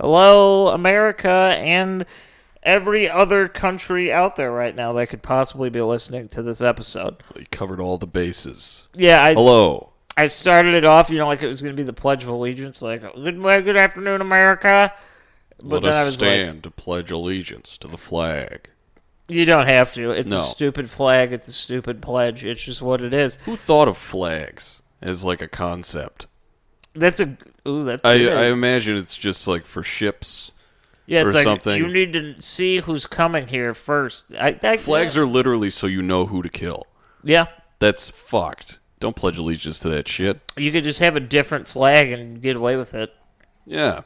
Hello, America, and every other country out there right now that could possibly be listening to this episode. You covered all the bases. Yeah, I, Hello. I started it off, you know, like it was going to be the Pledge of Allegiance, like good good afternoon, America. But Let then I was stand to pledge allegiance to the flag. you don't have to. It's a stupid flag. It's a stupid pledge. It's just what it is. Who thought of flags as like a concept? That's a ooh. That's I, good. I imagine it's just like for ships. yeah, it's or like something. you need to see who's coming here first. I, I Flags are literally so you know who to kill. yeah. That's fucked. Don't pledge allegiance to that shit. You could just have a different flag and get away with it. Yeah.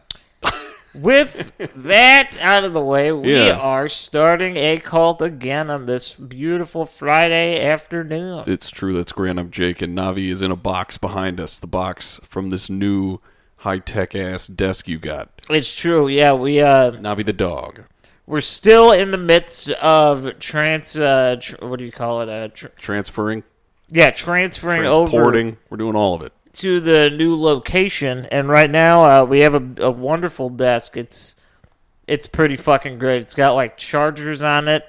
With that out of the way, we Yeah. are starting a cult again on this beautiful Friday afternoon. It's true. That's Grant. I'm Jake, and Navi is in a box behind us. The box from this new high tech ass desk you got. It's true, yeah. We uh, Navi the dog. we're still in the midst of trans. Uh, tr- what do you call it? Uh, tr- Transferring, yeah, transferring over. We're doing all of it. To the new location, and right now uh, we have a, a wonderful desk. It's it's pretty fucking great. It's got like chargers on it.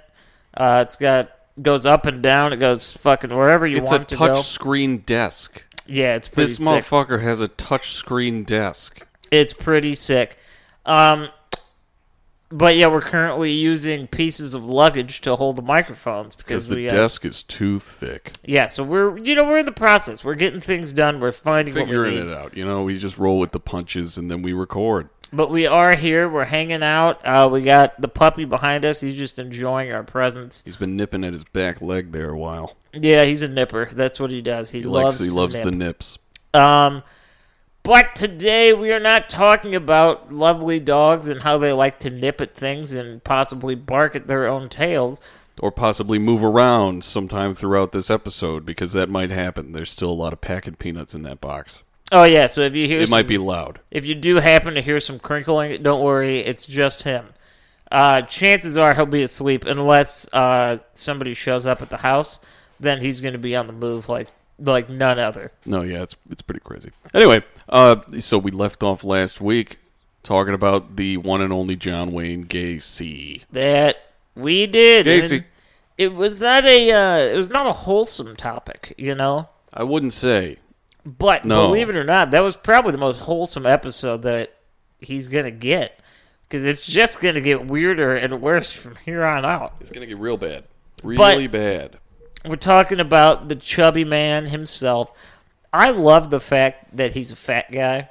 Uh, it's got goes up and down. It goes fucking wherever you It's a want to go. touch screen desk. Yeah, it's pretty This sick. motherfucker has a touch screen desk. It's pretty sick. Um, but yeah, we're currently using pieces of luggage to hold the microphones because the we. Uh, desk is too thick. yeah, so we're you know we're in the process. We're getting things done. We're finding Figuring what we need. it out. You know, we just roll with the punches and then we record. But we are here. We're hanging out. Uh, we got the puppy behind us. He's just enjoying our presence. He's been nipping at his back leg there a while. Yeah, he's a nipper. That's what he does. He, He loves. likes he loves nip. the nips. Um, but today we are not talking about lovely dogs and how they like to nip at things and possibly bark at their own tails. Or possibly move around sometime throughout this episode because that might happen. There's still a lot of packet peanuts in that box. Oh yeah, so if you hear It might be loud. if you do happen to hear some crinkling, don't worry, it's just him. Uh, chances are he'll be asleep unless uh, somebody shows up at the house. Then he's going to be on the move like like none other. No, yeah, it's it's pretty crazy. Anyway, uh, so we left off last week talking about the one and only John Wayne Gacy. That we did. and It was not a uh, it was not a wholesome topic, you know. I wouldn't say. But No. believe it or not, that was probably the most wholesome episode that he's gonna get because it's just gonna get weirder and worse from here on out. It's gonna get real bad, really bad. We're talking about the chubby man himself. I love the fact that he's a fat guy.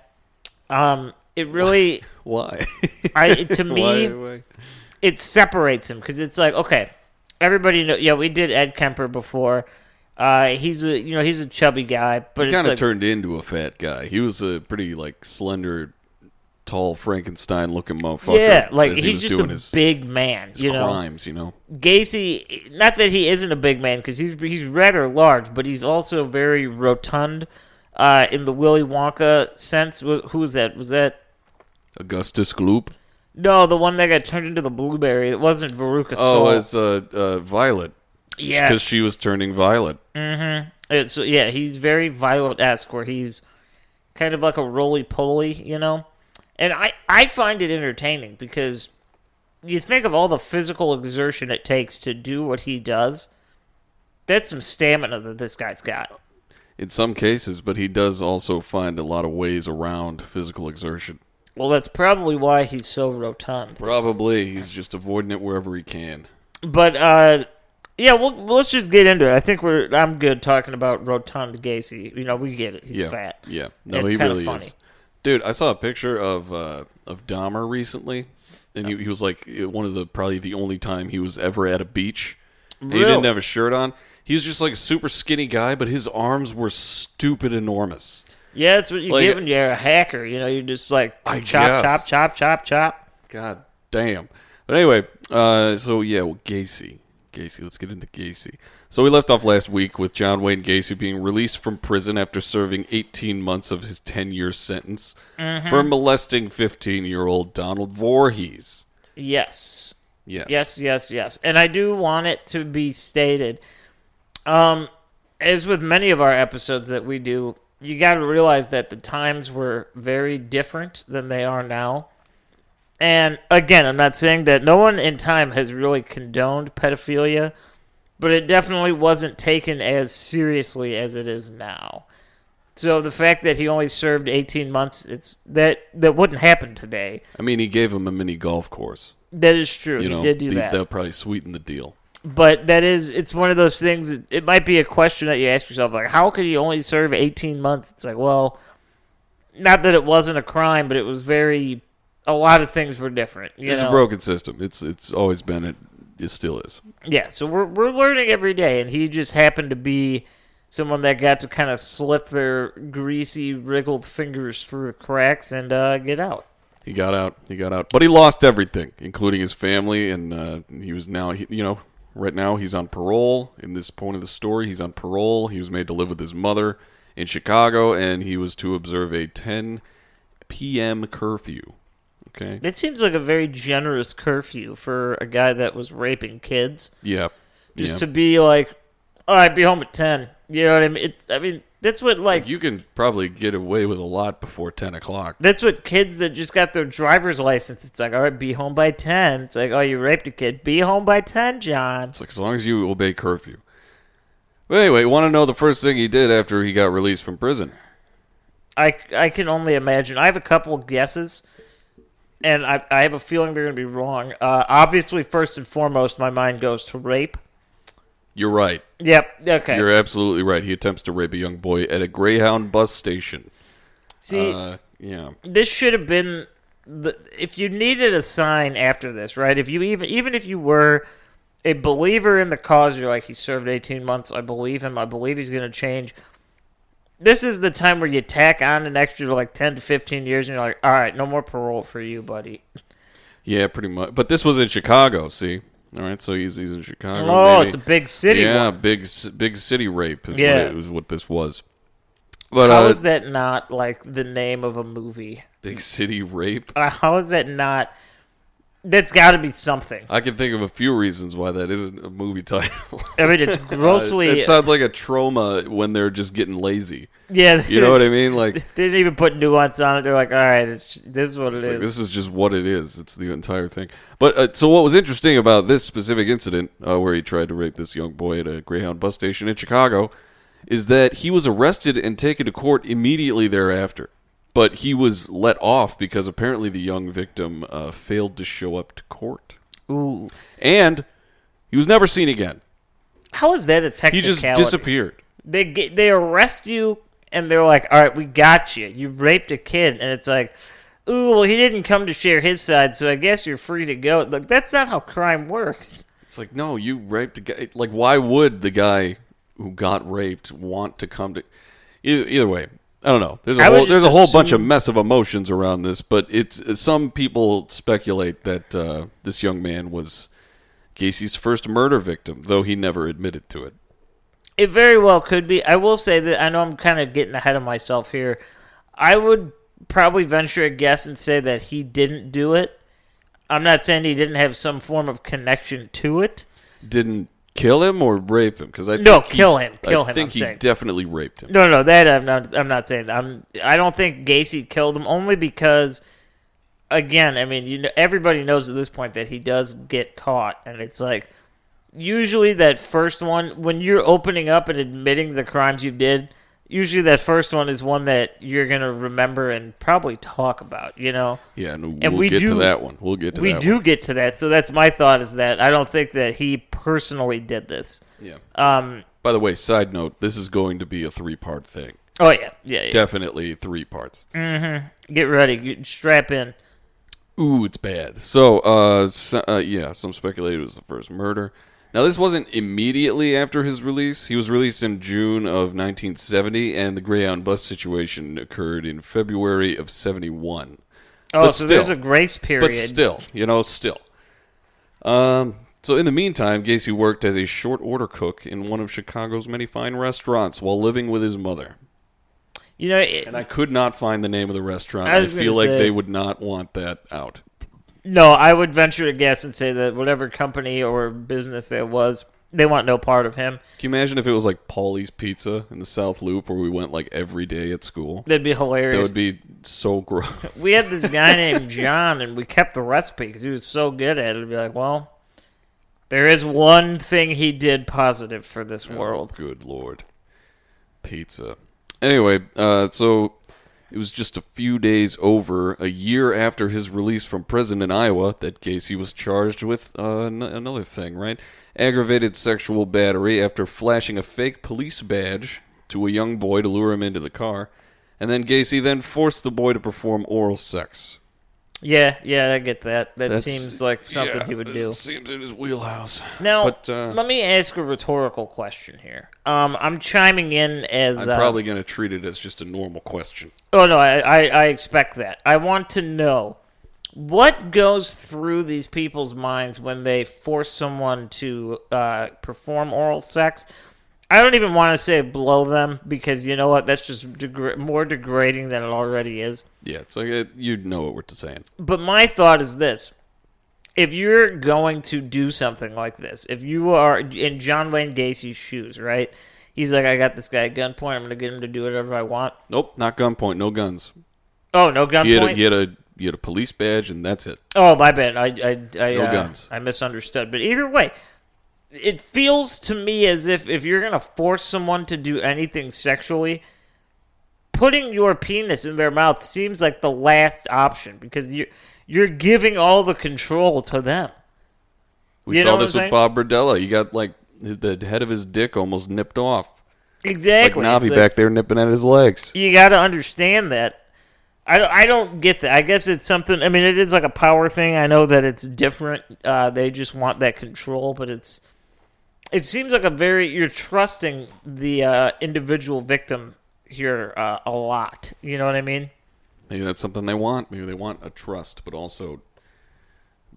Um, it really, Why? I to me, Why- why? it separates him because it's like okay, everybody know. Yeah, we did Ed Kemper before. Uh, he's a you know he's a chubby guy, but He kind of like, turned into a fat guy. He was a pretty like slender, tall Frankenstein-looking motherfucker. yeah, like as he he's just doing a his, big man. his you know, crimes. You know, Gacy, not that he isn't a big man because he's he's rather large, but he's also very rotund. Uh, in the Willy Wonka sense, Wh- who was that? Was that Augustus Gloop. no the one that got turned into the blueberry? It wasn't Veruca Oh, Salt. it's uh, uh, Violet. Yes. because she was turning violent. It's yeah, he's very violet esque, where he's kind of like a roly poly, you know? And I, I find it entertaining because you think of all the physical exertion it takes to do what he does. That's some stamina that this guy's got. In some cases, but he does also find a lot of ways around physical exertion. Well, that's probably why he's so rotund. Probably he's just avoiding it wherever he can. But uh yeah, well let's just get into it. I think we're I'm good talking about rotund Gacy. You know, we get it. He's yeah, fat. yeah. No, It's he really funny. is. Dude, I saw a picture of uh, of Dahmer recently, and he, he was like one of the probably the only time he was ever at a beach. And he didn't have a shirt on. He was just like a super skinny guy, but his arms were stupid enormous. Yeah, that's what you Like- get when you're a hacker. You know, you're just like I chop, guess. chop, chop, chop, chop. God damn. But anyway, uh, so yeah, well, Gacy. Gacy, let's get into Gacy. So we left off last week with John Wayne Gacy being released from prison after serving 18 months of his 10 year sentence for molesting 15 year old Donald Voorhees. Yes. Yes. Yes, yes, yes. And I do want it to be stated. Um, as with many of our episodes that we do, you got to realize that the times were very different than they are now. And again, I'm not saying that no one in time has really condoned pedophilia, but it definitely wasn't taken as seriously as it is now. So the fact that he only served 18 months, it's that that wouldn't happen today. I mean, he gave him a mini golf course. That is true. You he know, did do the- that. that'll probably sweeten the deal. but that is it's one of those things it, it might be a question that you ask yourself like how could you only serve 18 months it's like well not that it wasn't a crime but it was very a lot of things were different you It's know? a broken system. It's it's always been it. It still is. yeah so we're, we're learning every day and he just happened to be someone that got to kind of slip their greasy wriggled fingers through the cracks and uh, get out He got out. He got out, but he lost everything, including his family, and uh, he was now, you know, right now he's on parole. In this point of the story, he's on parole. He was made to live with his mother in Chicago, and he was to observe a 10 p.m. curfew. Okay. it seems like a very generous curfew for a guy that was raping kids Yeah. just yeah. to be like, all right, be home at ten. You know what I mean? It's, I mean, that's what like you can probably get away with a lot before 10 o'clock. that's what kids that just got their driver's license. It's like, all right, be home by ten. It's like, oh, you raped a kid. Be home by ten, John. It's like as long as you obey curfew. But anyway, want to know the first thing he did after he got released from prison? I I can only imagine. I have a couple of guesses, and I I have a feeling they're gonna be wrong. Uh, obviously, first and foremost, my mind goes to rape. You're right. Yep. Okay. You're absolutely right. He attempts to rape a young boy at a Greyhound bus station. See, Uh, yeah. this should have been the if you needed a sign after this, right? If you even even if you were a believer in the cause, you're like he served 18 months. I believe him. I believe he's going to change. This is the time where you tack on an extra like 10 to 15 years, and you're like, all right, no more parole for you, buddy. Yeah, pretty much. But this was in Chicago. See, all right. So he's he's in Chicago. Oh, maybe. it's a big city. yeah, one. big big city rape is Yeah. what it was. What this was. But How uh, is that not like the name of a movie? big city rape. Uh, how is that not? That's got to be something. I can think of a few reasons why that isn't a movie title. I mean, it's grossly. it sounds like a trauma when they're just getting lazy. yeah, You know what I mean? Like, They didn't even put nuance on it. They're like, all right, it's, this is what it is. like, this is just what it is. It's the entire thing. But uh, so, what was interesting about this specific incident, uh, where he tried to rape this young boy at a Greyhound bus station in Chicago, is that he was arrested and taken to court immediately thereafter. But he was let off because apparently the young victim uh, failed to show up to court, Ooh, and he was never seen again. how is that a technicality? He just disappeared. They get, they arrest you and they're like, all right, we got you. You raped a kid, and it's like, ooh, well, he didn't come to share his side, so I guess you're free to go. Like that's not how crime works. It's like, no, you raped a guy. Like, why would the guy who got raped want to come to? Either, either way, I don't know. There's a I whole there's a whole bunch of mess of emotions around this, but it's some people speculate that uh, this young man was Gacy's first murder victim, though he never admitted to it. It very well could be. I will say that I know I'm kind of getting ahead of myself here. I would probably venture a guess and say that he didn't do it. I'm not saying he didn't have some form of connection to it. Didn't Kill him or rape him? Because I No, think he- kill him. Kill I him, think I'm he saying. definitely raped him. No, no, that I'm not. I'm not saying. I'm. I don't think Gacy killed him only because, again, I mean, you know, everybody knows at this point that he does get caught, and it's like usually that first one when you're opening up and admitting the crimes you did. Usually, that first one is one that you're gonna remember and probably talk about. You know, Yeah, and, And we'll we get to that one. We'll get to that. we do one. get to that. So that's my thought is that I don't think that he personally did this. Yeah. Um. By the way, side note: this is going to be a three-part thing. Oh yeah. Yeah. yeah. Definitely three parts. Mm-hmm. Get ready. Get, strap in. Ooh, it's bad. So, uh, so, uh, yeah, some speculate it was the first murder. Now, this wasn't immediately after his release. He was released in June of 1970, and the Greyhound bus situation occurred in February of 71. Oh, But so there's still. a grace period. But still, you know, still. Um, so in the meantime, Gacy worked as a short order cook in one of Chicago's many fine restaurants while living with his mother. you know, it, And I could not find the name of the restaurant. I I, feel like say- they would not want that out. No, I would venture to guess and say that whatever company or business that was, they want no part of him. Can you imagine if it was like Paulie's Pizza in the South Loop where we went like every day at school? That'd be hilarious. That hilarious. would be so gross. we had this guy named John, and we kept the recipe because he was so good at it. It'd be like, well, there is one thing he did positive for this world. Oh, good lord. Pizza. Anyway, uh, so it was just a few days over, a year after his release from prison in Iowa, that Gacy was charged with uh, n- another thing, right? Aggravated sexual battery after flashing a fake police badge to a young boy to lure him into the car. And then Gacy then forced the boy to perform oral sex. Yeah, yeah, I get that. That That's- seems like something yeah, he would do. It seems in his wheelhouse. Now, but uh, let me ask a rhetorical question here. Um, I'm chiming in as I'm uh, probably going to treat it as just a normal question. Oh no, I, I, I expect that. I want to know what goes through these people's minds when they force someone to uh, perform oral sex. I don't even want to say blow them because you know what? That's just more degrading than it already is. Yeah, it's like it, you know what we're saying. But my thought is this: if you're going to do something like this, if you are in John Wayne Gacy's shoes, right? He's like, I got this guy at gunpoint. I'm going to get him to do whatever I want. Nope, not gunpoint, no guns. Oh, no gunpoint. He had, a, he had a he had a police badge, and that's it. Oh, my bad. I I I, No uh, guns. I misunderstood. But either way, it feels to me as if if you're gonna force someone to do anything sexually, putting your penis in their mouth seems like the last option because you you're giving all the control to them. We You saw this with Bob Berdella. You got like the head of his dick almost nipped off, like Exactly. Navi like- back there nipping at his legs. you got to understand that. I don't, I don't get that. I guess it's something. I mean, it is like a power thing. I know that it's different. Uh, they just want that control, but it's. It seems like a very you're trusting the uh, individual victim here uh, a lot. You know what I mean? Maybe that's something they want. Maybe they want a trust, but also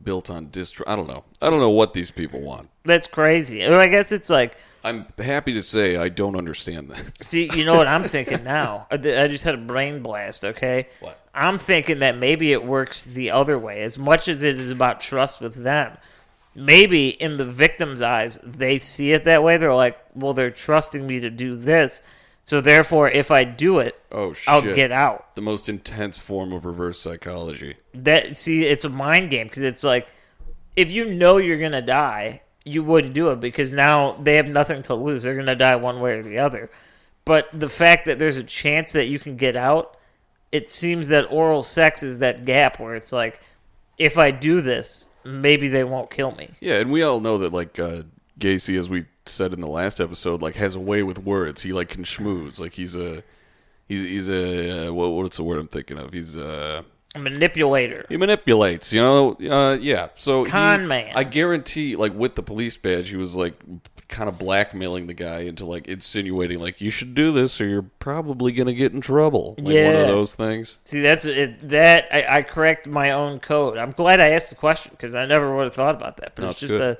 built on distrust. I don't know. I don't know what these people want. That's crazy. Or I guess it's like, I'm happy to say I don't understand that. see, you know what I'm thinking now? I I just had a brain blast. Okay, What? I'm thinking that maybe it works the other way. As much as it is about trust with them, maybe in the victim's eyes, they see it that way. They're like, well, they're trusting me to do this. So therefore, if I do it, Oh shit! I'll get out. The most intense form of reverse psychology. That see, it's a mind game because it's like, if you know you're gonna die, you wouldn't do it because now they have nothing to lose. They're gonna die one way or the other. But the fact that there's a chance that you can get out, it seems that oral sex is that gap where it's like, if I do this, maybe they won't kill me. Yeah, and we all know that like uh, Gacy, as we said in the last episode, like has a way with words. He like can schmooze. Like he's a he's he's a uh, what what's the word I'm thinking of? He's uh A manipulator. he manipulates. You know, uh, yeah. So he- Con man. I guarantee, like with the police badge, he was like kind of blackmailing the guy into like insinuating like you should do this or you're probably gonna get in trouble. Like one of those things. See, that's it. That I, I correct my own code. I'm glad I asked the question because I never would have thought about that. But No, it's it's just a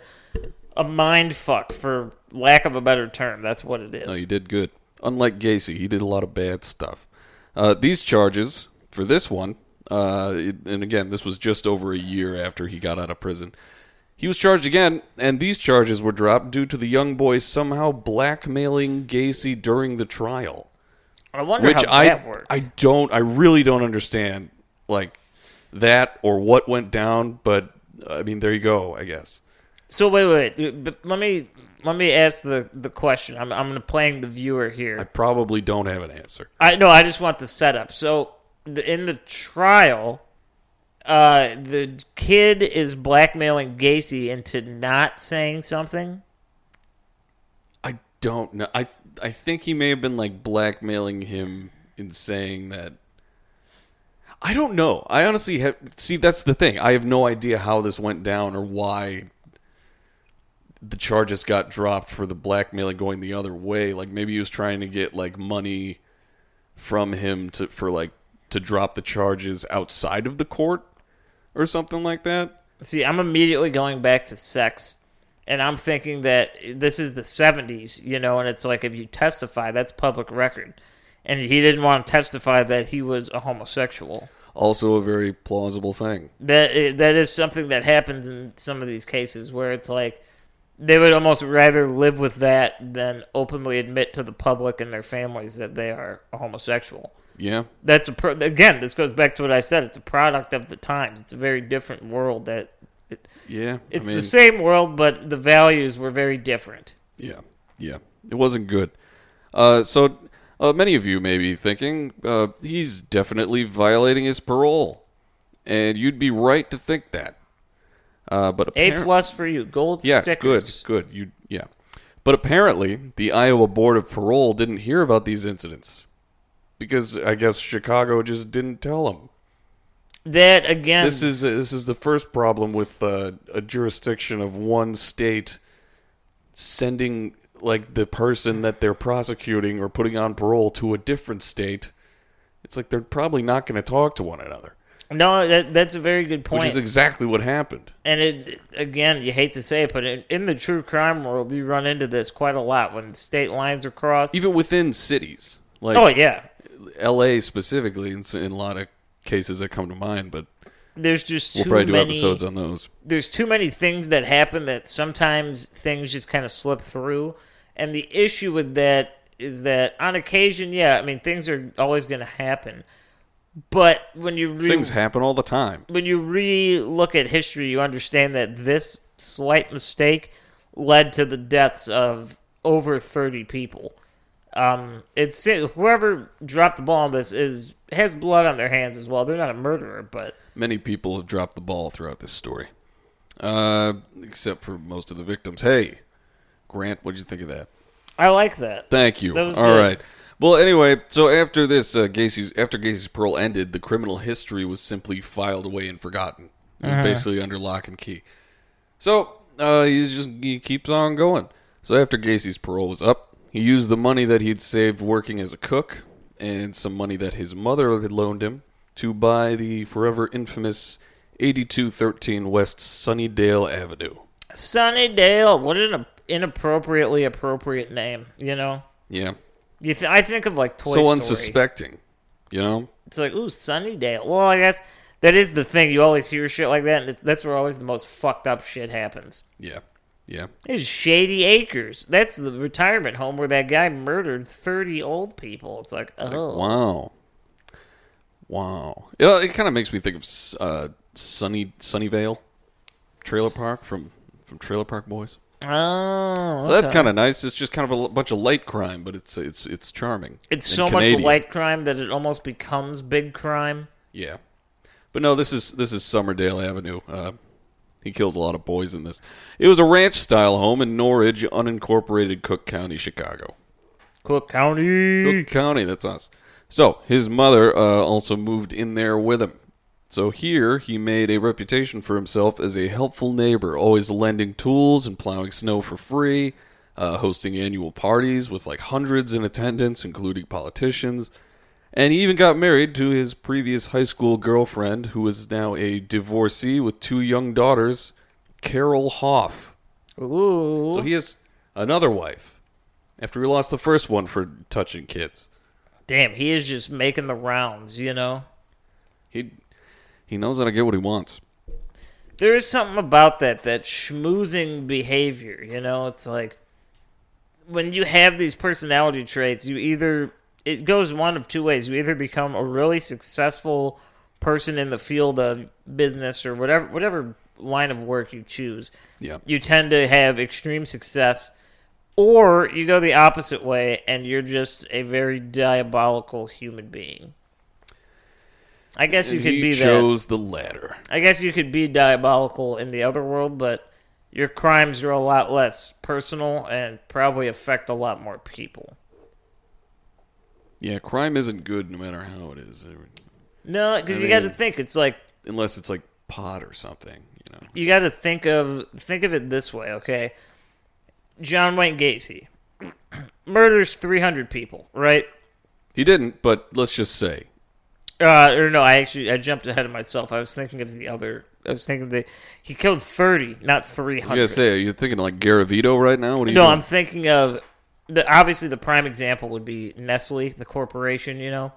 a mind fuck, for lack of a better term. That's what it is. No, you did good. Unlike Gacy, he did a lot of bad stuff. Uh, these charges for this one, uh, it- and again, this was just over a year after he got out of prison. He was charged again, and these charges were dropped due to the young boy somehow blackmailing Gacy during the trial. I wonder Which how I that worked. I don't I really don't understand like that or what went down, but I mean there you go, I guess. So wait, wait, wait. But let me let me ask the the question. I'm I'm playing the viewer here. I probably don't have an answer. I no, I just want the setup. So in the trial, uh, the kid is blackmailing Gacy into not saying something. I don't know. I I think he may have been like blackmailing him in saying that. I don't know. I honestly have see that's the thing. I have no idea how this went down or why the charges got dropped for the blackmailing going the other way. Like maybe he was trying to get like money from him to for like to drop the charges outside of the court or something like that. See, I'm immediately going back to sex, and I'm thinking that this is the 70s, you know, and it's like if you testify, that's public record. And he didn't want to testify that he was a homosexual. Also a very plausible thing. That eh, that is something that happens in some of these cases where it's like they would almost rather live with that than openly admit to the public and their families that they are a homosexual. Yeah. That's a pro- again. This goes back to what I said. It's a product of the times. It's a very different world. That it, Yeah. it's I mean, the same world, but the values were very different. Yeah, yeah, it wasn't good. Uh, so uh, many of you may be thinking uh, he's definitely violating his parole, and you'd be right to think that. Uh, but A plus for you. Gold yeah, stickers. good, good. You, yeah, but apparently the Iowa Board of Parole didn't hear about these incidents because I guess Chicago just didn't tell them. That again. This is this is the first problem with uh, a jurisdiction of one state sending like the person that they're prosecuting or putting on parole to a different state. It's like they're probably not going to talk to one another, no. That, that's a very good point. which is exactly what happened. and it again, you hate to say it, but in, in the true crime world, you run into this quite a lot when state lines are crossed. Even within cities, like oh yeah, L.A. specifically, in, in a lot of cases that come to mind, but there's just we'll probably do episodes on those. there's too many things that happen that sometimes things just kind of slip through. And the issue with that is that on occasion, yeah, I mean things are always going to happen. But when you re- Things happen all the time. when you re look at history, you understand that this slight mistake led to the deaths of over 30 people. Um, it's whoever dropped the ball on this is has blood on their hands as well. They're not a murderer, but Many people have dropped the ball throughout this story, uh, except for most of the victims. Hey, Grant, what'd you think of that? I like that. Thank you. That was All good. right. Well, anyway, so after this, uh, Gacy's after Gacy's parole ended, the criminal history was simply filed away and forgotten. It Uh-huh. was basically under lock and key. So uh, he's just he keeps on going. So after Gacy's parole was up, he used the money that he'd saved working as a cook and some money that his mother had loaned him to buy the forever infamous 8213 West Sunnydale Avenue. Sunnydale, what an inappropriately appropriate name. You know, Yeah. you th- I think of like Toy so Story. unsuspecting, you know? It's like ooh, Sunnydale. Well, I guess that is the thing. You always hear shit like that, and that's where always the most fucked up shit happens. Yeah. Yeah. It's Shady Acres. That's the retirement home where that guy murdered thirty old people. It's like, Like, oh, wow. Wow. You know, it kind of makes me think of uh, Sunny Sunnyvale Trailer Park from from Trailer Park Boys. oh. So that's kind of nice. It's just kind of a l- bunch of light crime, but it's it's it's charming. It's And so Canadian. much light crime that it almost becomes big crime. Yeah. But no, this is this is Summerdale Avenue. Uh, he killed a lot of boys in this. It was a ranch style home in Norridge, unincorporated Cook County, Chicago. Cook County. Cook County, that's us. So his mother uh, also moved in there with him. So here he made a reputation for himself as a helpful neighbor, always lending tools and plowing snow for free, uh, hosting annual parties with like hundreds in attendance, including politicians. And he even got married to his previous high school girlfriend, who is now a divorcee with two young daughters, Carol Hoff. Ooh. So he has another wife after he lost the first one for touching kids. Damn, he is just making the rounds, you know? He he knows how to get what he wants. there is something about that that schmoozing behavior. You know, it's like when you have these personality traits, you either it goes one of two ways. You either become a really successful person in the field of business or whatever whatever line of work you choose. Yeah. You tend to have extreme success or you go the opposite way and you're just a very diabolical human being. I guess you could he be that. chose the latter. I guess you could be diabolical in the other world, but your crimes are a lot less personal and probably affect a lot more people. Yeah, crime isn't good no matter how it is, No, because I you got to think it's like unless it's like pot or something. You know. you got to think of think of it this way, okay? John Wayne Gacy murders 300 people, right? He didn't, but let's just say. Uh, or no, I actually I jumped ahead of myself. I was thinking of the other. I was thinking that he killed 30, not 300. I was gonna say, you're thinking like Garavito right now. What are you No, doing? I'm thinking of the obviously the prime example would be Nestle, the corporation, you know,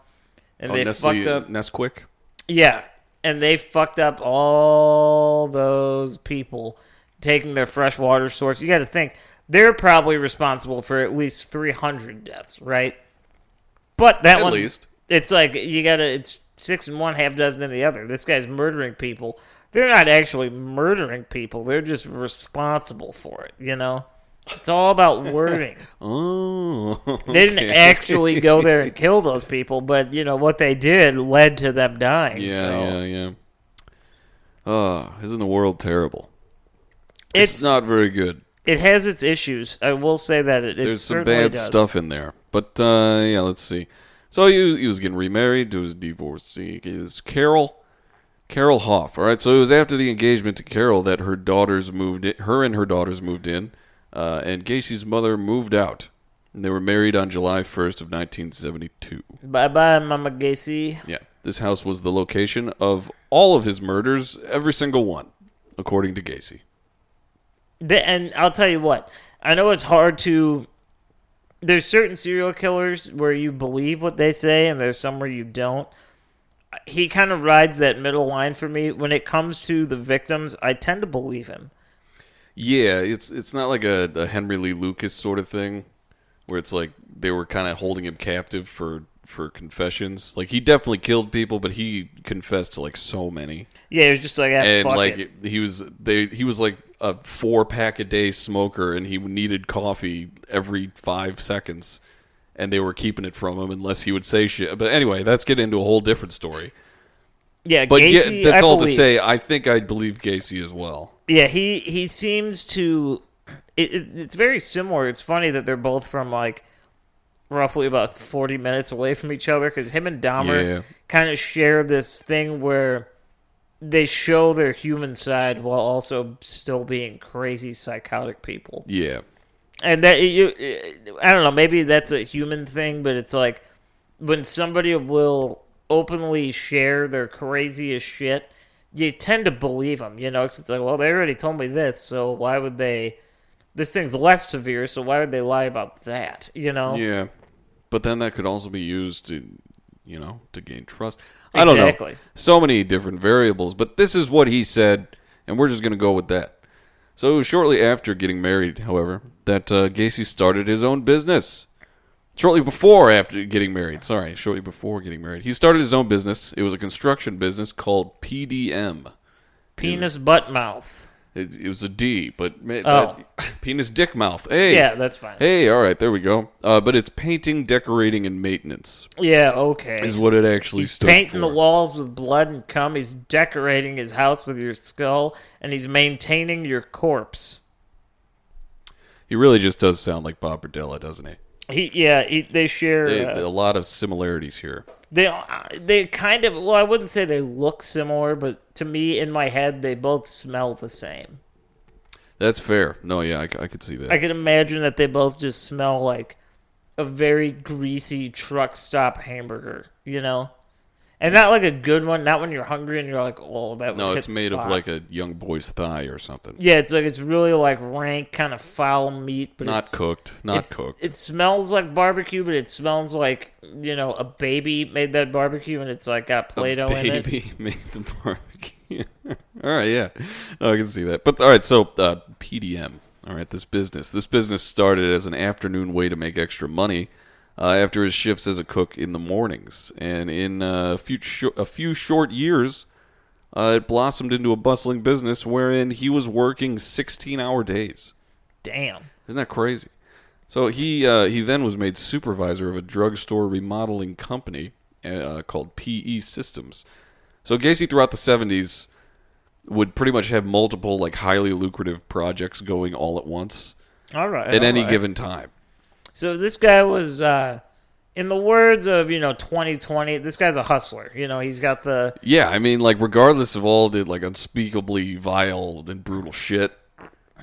and oh, they Nestle, fucked up. Nesquik. Yeah, and they fucked up all those people taking their fresh water source. You got to think they're probably responsible for at least 300 deaths, right? But that one, least. it's like you got to. It's six in one, half dozen in the other. This guy's murdering people. They're not actually murdering people. They're just responsible for it. You know, it's all about wording. Oh, They didn't actually go there and kill those people, but you know what they did led to them dying. Yeah, so. yeah, yeah. Oh, isn't the world terrible? It's, It's, not very good. It has its issues. I will say that it. it There's some bad does. stuff in there, but uh, yeah, let's see. So he, he was getting remarried to his divorcee, is Carol, Carol Hoff. All right, so it was after the engagement to Carol that her daughters moved. In, her and her daughters moved in, uh, and Gacy's mother moved out. And they were married on July 1st of 1972. Bye bye, Mama Gacy. Yeah, this house was the location of all of his murders, every single one, according to Gacy. And I'll tell you what. I know it's hard to. There's certain serial killers where you believe what they say, and there's some where you don't. He kind of rides that middle line for me. When it comes to the victims, I tend to believe him. Yeah, it's it's not like a, a Henry Lee Lucas sort of thing, where it's like they were kind of holding him captive for for confessions. Like he definitely killed people, but he confessed to like so many, Yeah, it was just like, ah, and fuck like it. he was they he was like a four pack a day smoker, and he needed coffee every five seconds, and they were keeping it from him unless he would say shit. But anyway, that's getting into a whole different story. Yeah, But Gacy, yeah, that's I all to say. I think I'd believe Gacy as well. Yeah, he he seems to. It, it, it's very similar. It's funny that they're both from like roughly about forty minutes away from each other because him and Dahmer Yeah. kind of share this thing where they show their human side while also still being crazy psychotic people. Yeah, And that you, I don't know, maybe that's a human thing, but it's like when somebody will openly share their craziest shit, you tend to believe them, you know, 'cause it's like, well, they already told me this, so why would they? This thing's less severe, so why would they lie about that? You know? Yeah, but then that could also be used to, you know, to gain trust. I don't Exactly. know. So many different variables, but this is what he said, and we're just going to go with that. So it was shortly after getting married, however, that uh, Gacy started his own business. Shortly before after getting married, sorry, shortly before getting married, he started his own business. It was a construction business called PDM. Penis butt mouth. It, it was a D, but Oh. that- penis dick mouth. Hey, Yeah, that's fine. Hey, all right, there we go. Uh, but it's painting, decorating, and maintenance Yeah, okay. is what it actually He's stood painting for. the walls with blood and cum. He's decorating his house with your skull, and he's maintaining your corpse. He really just does sound like Bob Berdella, doesn't he? He, yeah, he, they share. They, uh, a lot of similarities here. They uh, they kind of well, I wouldn't say they look similar, but to me, in my head, they both smell the same. That's fair. No, yeah, I, I could see that. I can imagine that they both just smell like a very greasy truck stop hamburger, you know, and not like a good one. Not when you're hungry and you're like, oh, that. no, it's made of like a young boy's thigh or something. Yeah, it's like it's really like rank, kind of foul meat, but Not cooked. Not cooked. It smells like barbecue, but it smells like you know a baby made that barbecue, and it's like got Play-Doh in it. baby made the barbecue. All right, yeah, no, I can see that. But all right, so uh, PDM. All right, this business. This business started as an afternoon way to make extra money uh, after his shifts as a cook in the mornings, and in uh, a few sh- a few short years, uh, it blossomed into a bustling business wherein he was working 16-hour days. Damn. Isn't that crazy? So he uh, he then was made supervisor of a drugstore remodeling company uh, called PE Systems. So Gacy throughout the seventies would pretty much have multiple like highly lucrative projects going all at once All right. at all any right. given time. So this guy was, uh, in the words of you know 2020, this guy's a hustler. You know, he's got the Yeah, I mean, like regardless of all the like unspeakably vile and brutal shit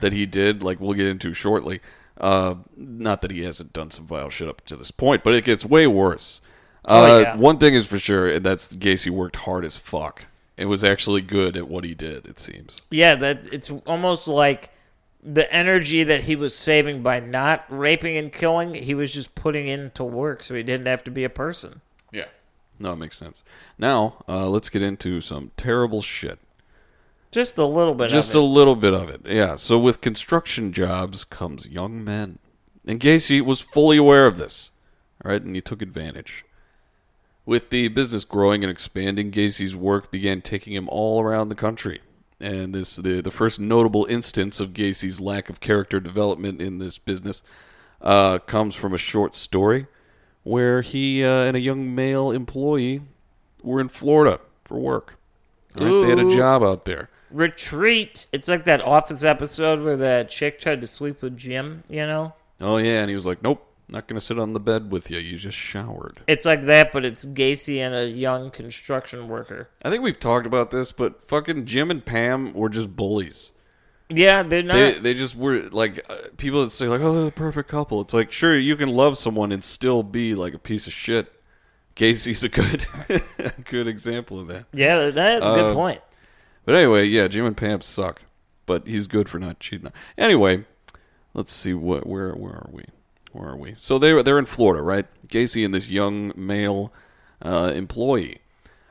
that he did, like we'll get into shortly. Uh, not that he hasn't done some vile shit up to this point, but it gets way worse. Uh, Oh, yeah. One thing is for sure, and that's Gacy worked hard as fuck. It was actually good at what he did. It seems. yeah that it's almost like the energy that he was saving by not raping and killing, he was just putting into work, so he didn't have to be a person. Yeah. No, it makes sense. Now, uh, let's get into some terrible shit. Just a little bit. Just of a it. little bit of it. Yeah. So with construction jobs comes young men. And Gacy was fully aware of this. All right, and he took advantage. With the business growing and expanding, Gacy's work began taking him all around the country. And this the the first notable instance of Gacy's lack of character development in this business uh, comes from a short story where he uh, and a young male employee were in Florida for work. Right, they had a job out there. retreat. It's like that Office episode where that chick tried to sleep with Jim. You know, Oh yeah, and he was like, "Nope, not gonna sit on the bed with you. You just showered." it's like that, but it's Gacy and a young construction worker. I think we've talked about this, but fucking Jim and Pam were just bullies. Yeah, they're not. They they just were like uh, people that say like, "Oh, they're a perfect couple." It's like, sure, you can love someone and still be like a piece of shit. Gacy's a good good example of that. yeah, that's a good Uh, point. But anyway, yeah, Jim and Pam suck, but he's good for not cheating. Anyway, let's see what where where are we? Where are we? So they they're in Florida, right? Gacy and this young male uh, employee.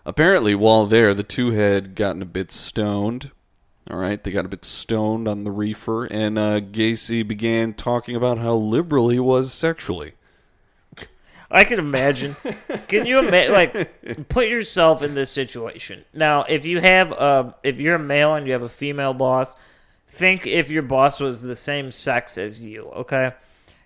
Apparently, while there, the two had gotten a bit stoned. All right, they got a bit stoned on the reefer, and uh, Gacy began talking about how liberal he was sexually. I can imagine. can you imagine? Like, put yourself in this situation. Now, if you have a, if you're a male and you have a female boss, think if your boss was the same sex as you, okay?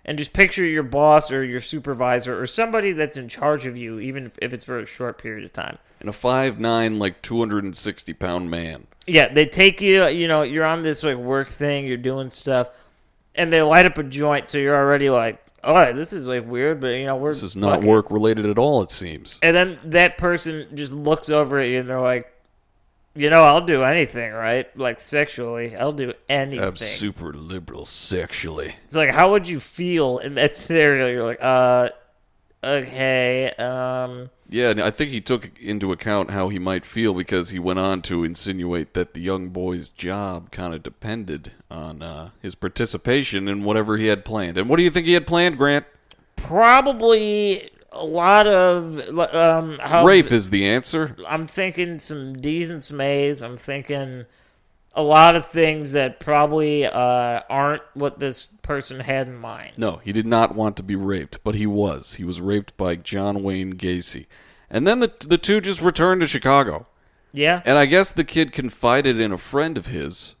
And just picture your boss or your supervisor or somebody that's in charge of you, even if it's for a short period of time. And a five nine, like two hundred and sixty pound man. Yeah, they take you, you know, you're on this like work thing, you're doing stuff, and they light up a joint, so you're already like, all right, this is like weird, but you know, we're This is not work related at all. It seems. And then that person just looks over at you and they're like, you know, I'll do anything, right? Like sexually, I'll do anything. I'm super liberal sexually. It's like, how would you feel in that scenario? You're like, uh, okay, um, Yeah, and I think he took into account how he might feel because he went on to insinuate that the young boy's job kind of depended on uh, his participation in whatever he had planned. And what do you think he had planned, Grant? probably a lot of um, how Rape is the answer. I'm thinking some D's and some A's. I'm thinking a lot of things that probably uh, aren't what this person had in mind. No, he did not want to be raped, but he was. He was raped by John Wayne Gacy. And then the the two just returned to Chicago. Yeah, And I guess the kid confided in a friend of his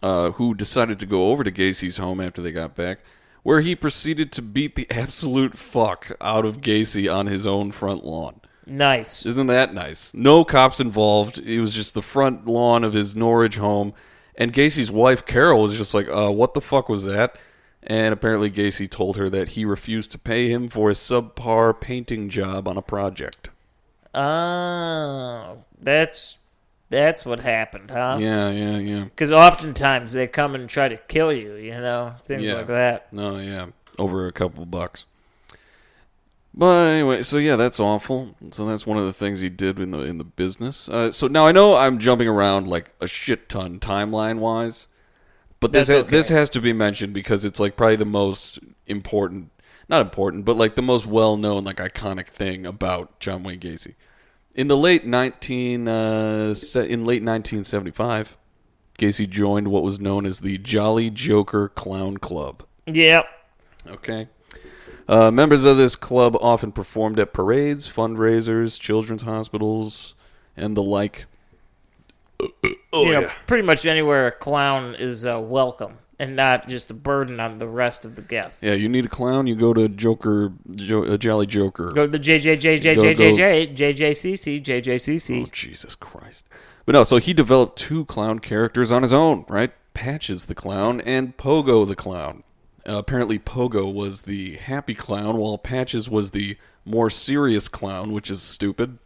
uh, who decided to go over to Gacy's home after they got back, where he proceeded to beat the absolute fuck out of Gacy on his own front lawn. nice. Isn't that nice? No cops involved. It was just the front lawn of his Norridge home. And Gacy's wife, Carol, was just like, uh, what the fuck was that? And apparently Gacy told her that he refused to pay him for a subpar painting job on a project. Oh, that's that's what happened, huh? Yeah, yeah, yeah. Because oftentimes they come and try to kill you, you know, things Yeah. like that. No, yeah, over a couple bucks. But anyway, so yeah, that's awful. So that's one of the things he did in the in the business. Uh, so now I know I'm jumping around like a shit ton timeline wise, but this ha- this has to be mentioned because it's like probably the most important, not important, but like the most well known like iconic thing about John Wayne Gacy. In the late 19 uh, in late 1975, Gacy joined what was known as the Jolly Joker Clown Club. Yep. Okay. Uh, members of this club often performed at parades, fundraisers, children's hospitals, and the like. Oh, you know, yeah. pretty much anywhere a clown is uh, welcome and not just a burden on the rest of the guests. Yeah, you need a clown, you go to Joker, jo- uh, Jolly Joker. Go to the JJJJJJJ, JJCC, JJCC. Oh, Jesus Christ. But no, so he developed two clown characters on his own, right? Patches the clown and Pogo the clown. Uh, apparently, Pogo was the happy clown, while Patches was the more serious clown, which is stupid.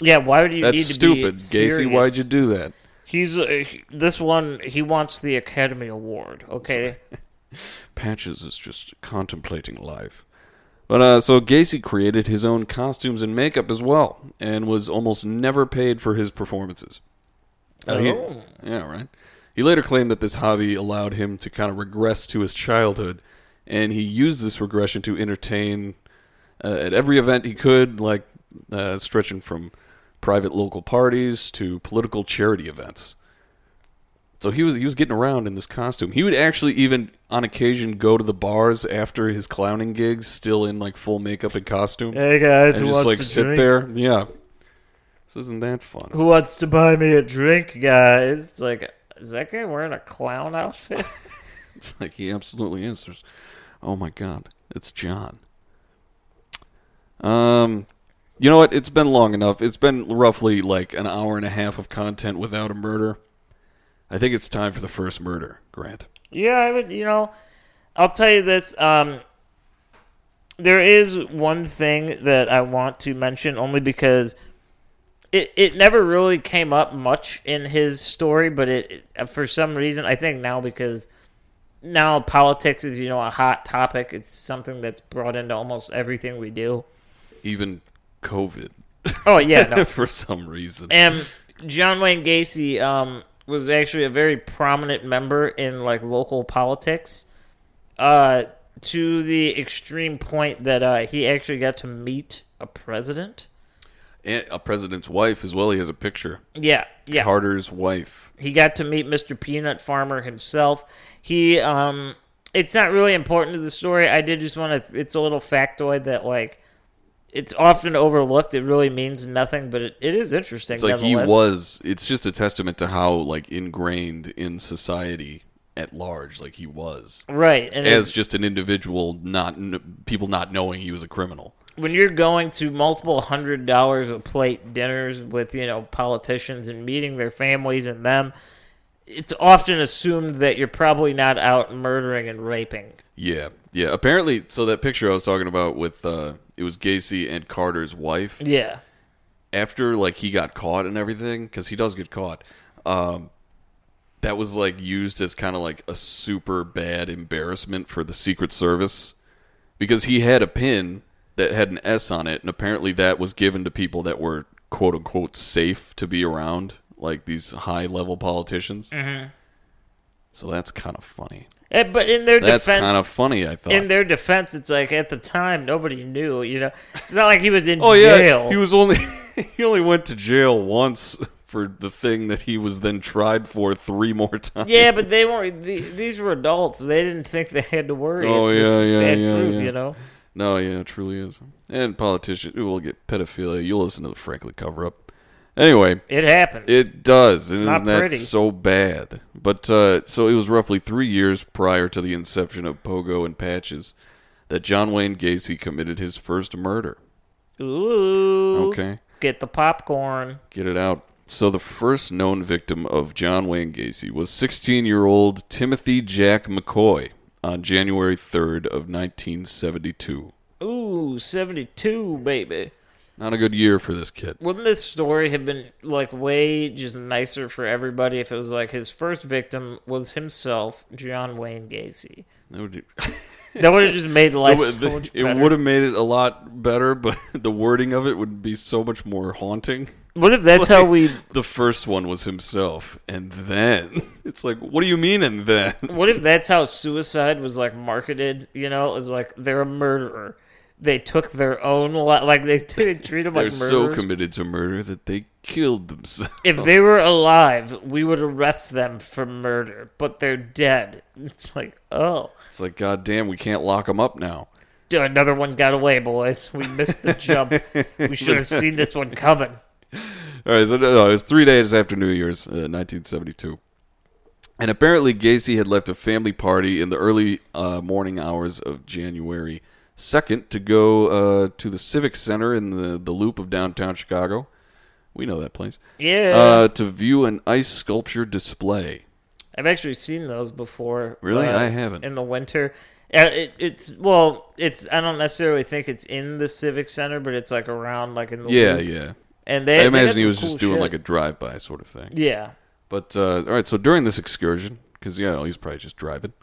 Yeah, why would you That's need to stupid. be Gacy, why'd you do that? He's uh, this one. He wants the Academy Award. Okay. Patches is just contemplating life. But uh, so Gacy created his own costumes and makeup as well, and was almost never paid for his performances. Uh, he- Oh. yeah, right. He later claimed that this hobby allowed him to kind of regress to his childhood, and he used this regression to entertain uh, at every event he could, like uh, stretching from private local parties to political charity events. So he was he was getting around in this costume. He would actually even on occasion go to the bars after his clowning gigs, still in like full makeup and costume, Hey guys, and who just wants like to sit drink? there. Yeah, this isn't that fun. Who wants to buy me a drink, guys? It's like, is that guy wearing a clown outfit? It's like he absolutely is. There's, oh my god, it's John. Um, you know what? It's been long enough. It's been roughly like an hour and a half of content without a murder. I think it's time for the first murder, Grant. Yeah, I would. You know, I'll tell you this. Um, there is one thing that I want to mention, only because it it never really came up much in his story, but it, it for some reason I think now because now politics is you know a hot topic. It's something that's brought into almost everything we do. Even COVID, Oh yeah, no. for some reason. And John Wayne Gacy um, was actually a very prominent member in like local politics, uh, to the extreme point that uh, he actually got to meet a president. And a president's wife as well. He has a picture. Yeah, yeah. Carter's wife. He got to meet Mr. Peanut Farmer himself. He, um, it's not really important to the story. I did just want to. It's a little factoid that like. It's often overlooked. It really means nothing, but it, it is interesting. It's like he was. It's just a testament to how like ingrained in society at large, like he was. right, and as just an individual, not people not knowing he was a criminal. when you're going to multiple hundred dollars a plate dinners with you know politicians and meeting their families and them it's often assumed that you're probably not out murdering and raping Yeah, yeah. Apparently, so that picture I was talking about with uh, it was Gacy and Carter's wife. yeah After like he got caught and everything, because he does get caught. Um, that was like used as kind of like a super bad embarrassment for the Secret Service because he had a pin that had an S on it, and apparently that was given to people that were quote unquote safe to be around, like these high level politicians. Mm-hmm. So that's kind of funny. Eh, but in their That's defense kind of funny. I thought. in their defense it's like at the time nobody knew you know it's not like he was in oh yeah, jail he was only he only went to jail once for the thing that he was then tried for three more times. yeah but they weren't the- these were adults they didn't think they had to worry Oh, It's yeah, yeah, sad yeah, truth yeah. you know No, yeah, it truly is. And politicians who will get pedophilia. You'll listen to the Frankly cover up. Anyway, it happens it does. It's Isn't not that pretty. so bad? But uh, so it was roughly three years prior to the inception of Pogo and Patches that John Wayne Gacy committed his first murder. ooh Okay. get the popcorn Get it out. So the first known victim of John Wayne Gacy was 16-year-old Timothy Jack McCoy on January 3rd of 1972. Ooh, 72, baby. Not a good year for this kid. Wouldn't this story have been like way just nicer for everybody if it was like his first victim was himself, John Wayne Gacy? That would- That would have just made life it so much it would have made it a lot better, but the wording of it would be so much more haunting. What if that's It's how we? The first one was himself, and then it's like, what do you mean? And then What if that's how suicide was like marketed? You know, it was like they're a murderer, they took their own li- like they, they treat them like They're like so committed to murder that they killed themselves. if they were alive, we would arrest them for murder, but they're dead. It's like, oh, It's like, God damn, we can't lock them up now. dude, another one got away, boys. We missed the jump. we should have seen this one coming. All right, so no, it was three days after New Year's, uh, 1972. And apparently, Gacy had left a family party in the early uh, morning hours of January 2nd to go uh, to the Civic Center in the, the loop of downtown Chicago. We know that place. Yeah, Uh, to view an ice sculpture display. I've actually seen those before. Really? uh, I haven't. in the winter. Uh, it, it's well, it's I don't necessarily think it's in the civic center, but it's like around like in the Yeah, loop. yeah. And they I imagine he was cool just doing shit. like a drive-by sort of thing. yeah. But uh, all right, so during this excursion, because yeah, he's probably just driving,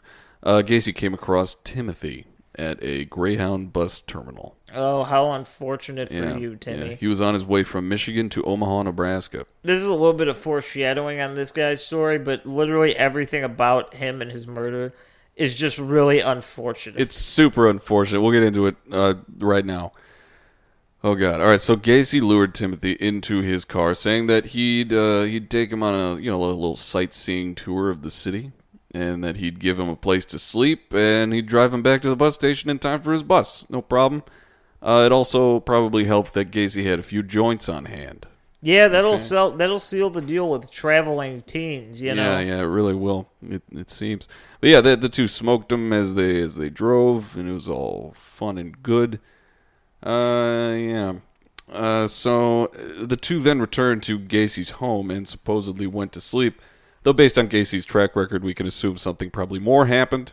uh, Gacy came across Timothy at a Greyhound bus terminal. Oh, how unfortunate for Yeah, you, Timmy. yeah. He was on his way from Michigan to Omaha, Nebraska. There's a little bit of foreshadowing on this guy's story, but literally everything about him and his murder is just really unfortunate. It's super unfortunate. We'll get into it uh, right now. Oh God! All right, so Gacy lured Timothy into his car, saying that he'd uh, he'd take him on a you know a little sightseeing tour of the city, and that he'd give him a place to sleep, and he'd drive him back to the bus station in time for his bus. No problem. Uh, it also probably helped that Gacy had a few joints on hand. yeah, that'll sell. That'll seal the deal with traveling teens. You know. Yeah, yeah, it really will. It, it seems. But yeah, the, the two smoked them as they as they drove, and it was all fun and good. Uh, yeah. Uh, so uh, the two then returned to Gacy's home and supposedly went to sleep. Though based on Gacy's track record, we can assume something probably more happened.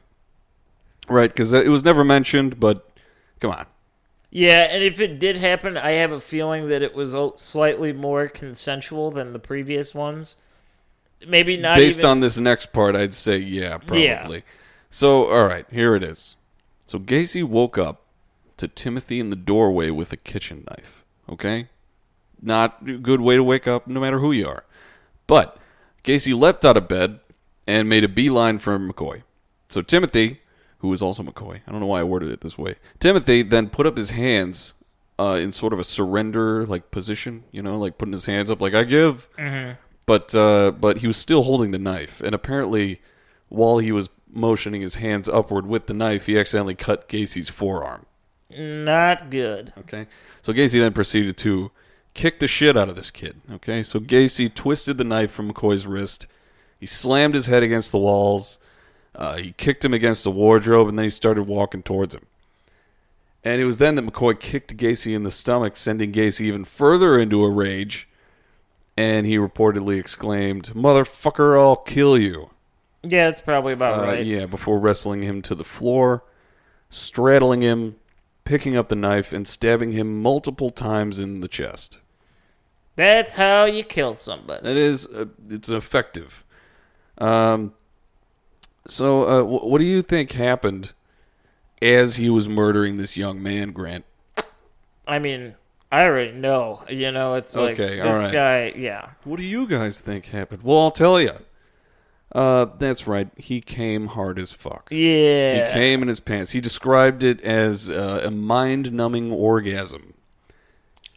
Right? Because it was never mentioned. But come on. Yeah, and if it did happen, I have a feeling that it was a- slightly more consensual than the previous ones. Maybe not Based even, on this next part, I'd say yeah, probably. Yeah. So, all right, here it is. So Gacy woke up to Timothy in the doorway with a kitchen knife. Okay, not a good way to wake up, no matter who you are. But Gacy leapt out of bed and made a beeline for McCoy. So Timothy, who was also McCoy, I don't know why I worded it this way. Timothy then put up his hands uh, in sort of a surrender like position, you know, like putting his hands up like I give but uh, but he was still holding the knife, and apparently, while he was motioning his hands upward with the knife, he accidentally cut Gacy's forearm. not good. Okay, so Gacy then proceeded to kick the shit out of this kid. Okay, so Gacy twisted the knife from McCoy's wrist. He slammed his head against the walls. Uh, he kicked him against the wardrobe, and then he started walking towards him. And it was then that McCoy kicked Gacy in the stomach, sending Gacy even further into a rage. And he reportedly exclaimed, "Motherfucker, I'll kill you!" Yeah, that's probably about Uh, right. Yeah, before wrestling him to the floor, straddling him, picking up the knife, and stabbing him multiple times in the chest. That's how you kill somebody. It is. Uh, it's effective. Um. So, uh, wh- what do you think happened as he was murdering this young man, Grant? I mean, I already know. You know, it's like Okay, this right. guy. Yeah, What do you guys think happened? Well, I'll tell you. Uh, that's right. He came hard as fuck. yeah. He came in his pants. He described it as uh, a mind-numbing orgasm.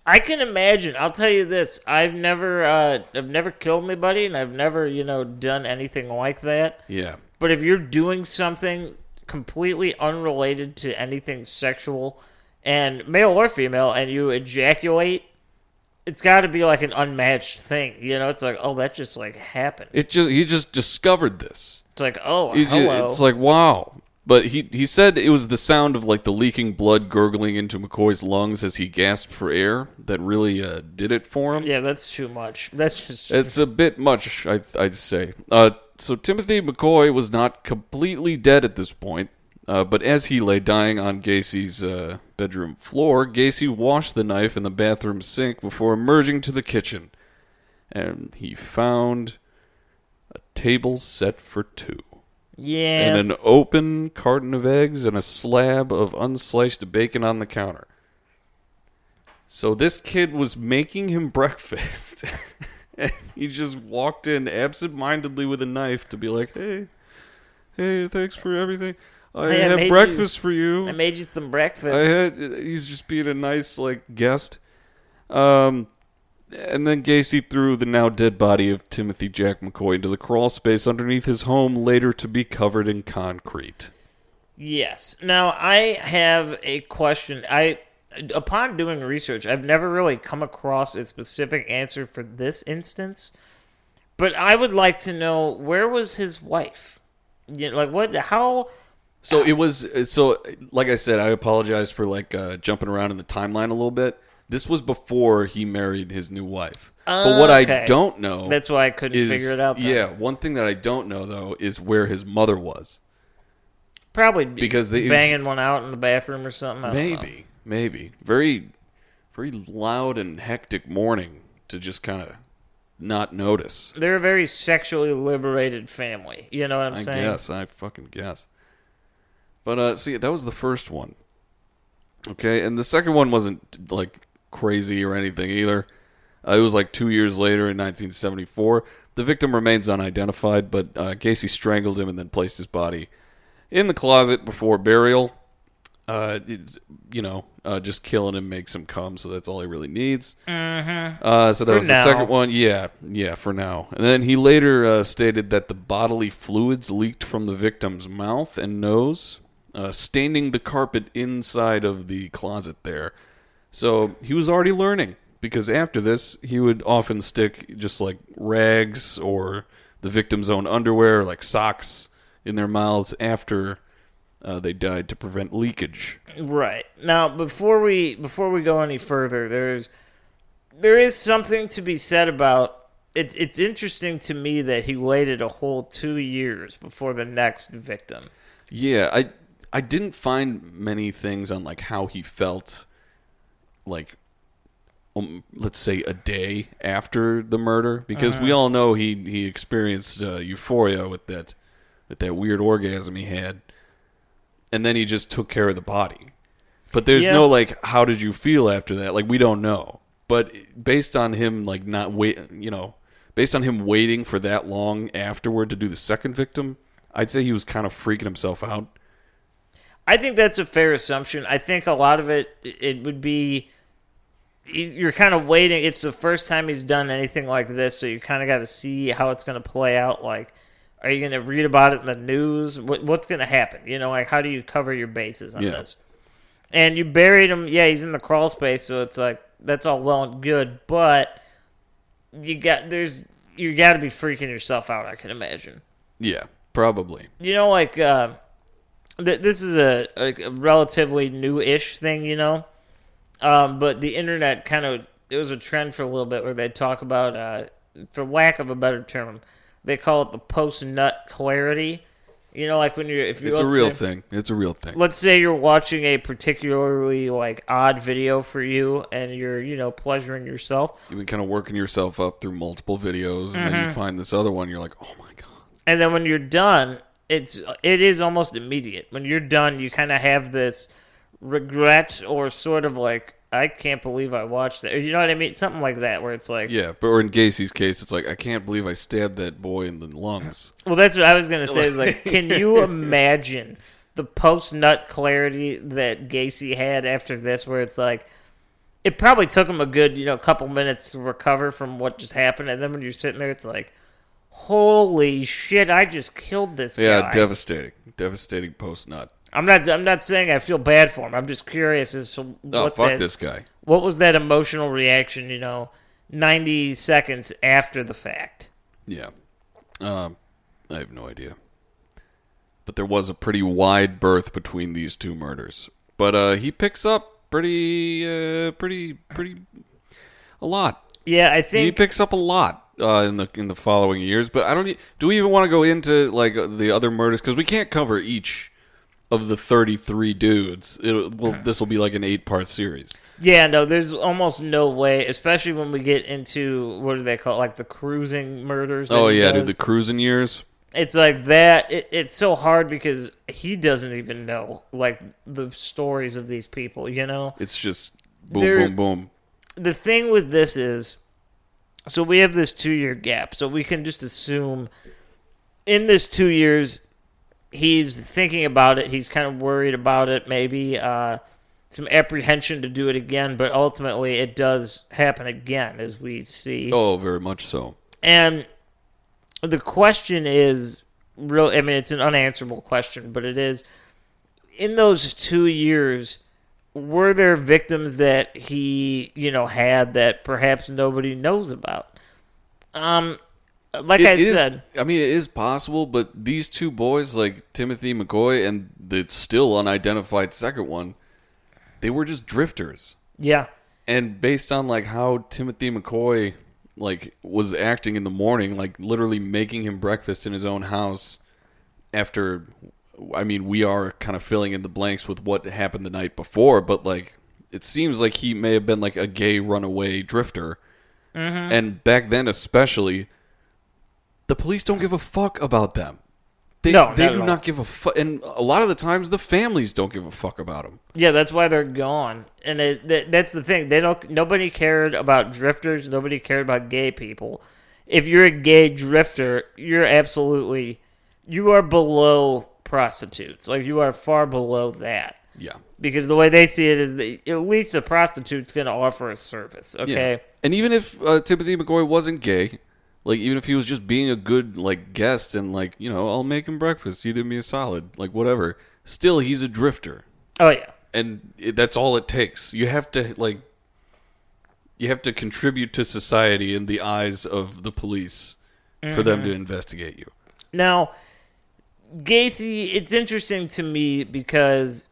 I can imagine. I'll tell you this: I've never, uh, I've never killed anybody, and I've never, you know, done anything like that. Yeah. But if you're doing something completely unrelated to anything sexual, and male or female, and you ejaculate, it's got to be like an unmatched thing. You know, it's like, oh, that just like happened. It just he just discovered this. It's like, oh, hello. it's like wow. But he he said it was the sound of like the leaking blood gurgling into McCoy's lungs as he gasped for air that really uh, did it for him. yeah, that's too much. That's just. It's a bit much, I, I'd say. Uh, so Timothy McCoy was not completely dead at this point, uh, but as he lay dying on Gacy's uh, bedroom floor, Gacy washed the knife in the bathroom sink before emerging to the kitchen, and he found a table set for two. Yeah. And an open carton of eggs and a slab of unsliced bacon on the counter. So this kid was making him breakfast. and he just walked in absent-mindedly with a knife to be like, "Hey, hey, thanks for everything. I Hey, had breakfast for you. I made you some breakfast. I had. He's just being a nice like guest. Um, and then Gacy threw the now dead body of Timothy Jack McCoy into the crawl space underneath his home, later to be covered in concrete. Yes. Now I have a question. I upon doing research, I've never really come across a specific answer for this instance. But I would like to know where was his wife? You know, like what how So it was. So like I said, I apologized for like uh, jumping around in the timeline a little bit. This was before he married his new wife. but what I don't know that's why I couldn't is figure it out. then. yeah. One thing that I don't know though is where his mother was. Probably Because they- banging one out in the bathroom or something. Don't know. Maybe, maybe very, very loud and hectic morning to just kind of not notice. They're a very sexually liberated family. You know what I'm I saying? guess I fucking guess. But uh, see, that was the first one. Okay, and the second one wasn't like crazy or anything either. Uh, it was like two years later in 1974. The victim remains unidentified, but uh, Gacy strangled him and then placed his body in the closet before burial. Uh, you know, uh, just killing him makes him come, so that's all he really needs. Mm-hmm. Uh, so that For was now. the second one. Yeah, yeah, for now. And then he later uh, stated that the bodily fluids leaked from the victim's mouth and nose, uh, staining the carpet inside of the closet there. So he was already learning because after this, he would often stick just like rags or the victim's own underwear, like socks, in their mouths after uh, they died to prevent leakage. Right. Now, before we before we go any further, there's there is something to be said about it's it's interesting to me that he waited a whole 2 years before the next victim. Yeah, I I didn't find many things on like how he felt like um, let's say a day after the murder because we all know he he experienced uh, euphoria with that with that weird orgasm he had and then he just took care of the body. But there's Yeah. no like how did you feel after that? Like we don't know. But based on him like not wait, you know, based on him waiting for that long afterward to do the second victim, I'd say he was kind of freaking himself out. I think that's a fair assumption. I think a lot of it it would be you're kind of waiting. It's the first time he's done anything like this, so you kind of got to see how it's going to play out. Like, are you going to read about it in the news? What, what's going to happen? You know, like how do you cover your bases on Yeah. this? And you buried him. Yeah, he's in the crawl space, so it's like that's all well and good, but you got there's you got to be freaking yourself out. I can imagine Yeah, probably. you know, like uh, th- this is a, a relatively new-ish thing, you know. Um, but the internet kind of it was a trend for a little bit where they talk about, uh, for lack of a better term, they call it the post-nut clarity. You know, like when you're if you It's a real say- thing. It's a real thing. Let's say you're watching a particularly like odd video for you, and you're you know pleasuring yourself. You've been kind of working yourself up through multiple videos, and then you find this other one. You're like, oh my god. and then when you're done it's it is almost immediate when you're done you kind of have this regret or sort of like i can't believe i watched that. You know what i mean? Something like that where it's like Yeah, but or in Gacy's case, it's like I can't believe I stabbed that boy in the lungs. well that's what i was gonna say is like can you imagine the post nut clarity that gacy had after this where it's like it probably took him a good you know couple minutes to recover from what just happened. And then when you're sitting there it's like holy shit i just killed this Yeah, guy. devastating, devastating post nut. I'm not. I'm not saying I feel bad for him. I'm just curious as to what. Oh what fuck that, this guy. What was that emotional reaction? You know, 90 seconds after the fact. Yeah. Um, I have no idea. But there was a pretty wide berth between these two murders. But uh, he picks up pretty, uh, pretty, pretty, a lot. Yeah, I think He picks up a lot uh, in the in the following years. But I don't. Do we even want to go into like the other murders? Because we can't cover each of the thirty three dudes. It, well, this will be like an eight part series. yeah, no. There's almost no way, especially when we get into what do they call it, like the cruising murders. Oh yeah, does. dude, the cruising years. it's like that. It, it's so hard because he doesn't even know like the stories of these people. You know. It's just boom, They're- boom, boom. the thing with this is so we have this two year gap so we can just assume in this two years he's thinking about it. He's kind of worried about it. Maybe uh, some apprehension to do it again, but ultimately it does happen again, as we see. Oh, very much so. And the question is real. I mean, it's an unanswerable question, but it is in those two years. Were there victims that he, you know, had that perhaps nobody knows about? Um, like It I is- said, I mean, it is possible, but these two boys, like Timothy McCoy and the still unidentified second one, they were just drifters. yeah, And based on like how Timothy McCoy like was acting in the morning, like literally making him breakfast in his own house after I mean, we are kind of filling in the blanks with what happened the night before, but like it seems like he may have been like a gay runaway drifter. Mm-hmm. And back then especially the police don't give a fuck about them. They, No, they not do not give a fuck, and a lot of the times the families don't give a fuck about them. Yeah, that's why they're gone, and it, that, that's the thing. They don't. Nobody cared about drifters. Nobody cared about gay people. If you're a gay drifter, you're absolutely you are below prostitutes. Like you are far below that. Yeah. Because the way they see it is that at least a prostitute's going to offer a service. Okay. Yeah. And even if uh, Timothy McCoy wasn't gay, like even if he was just being a good like guest and like you know I'll make him breakfast, he did me a solid, like whatever. Still, he's a drifter, Oh yeah. and it, that's all it takes. You have to like, you have to contribute to society in the eyes of the police for them to mm-hmm. investigate you. Now, Gacy, it's interesting to me because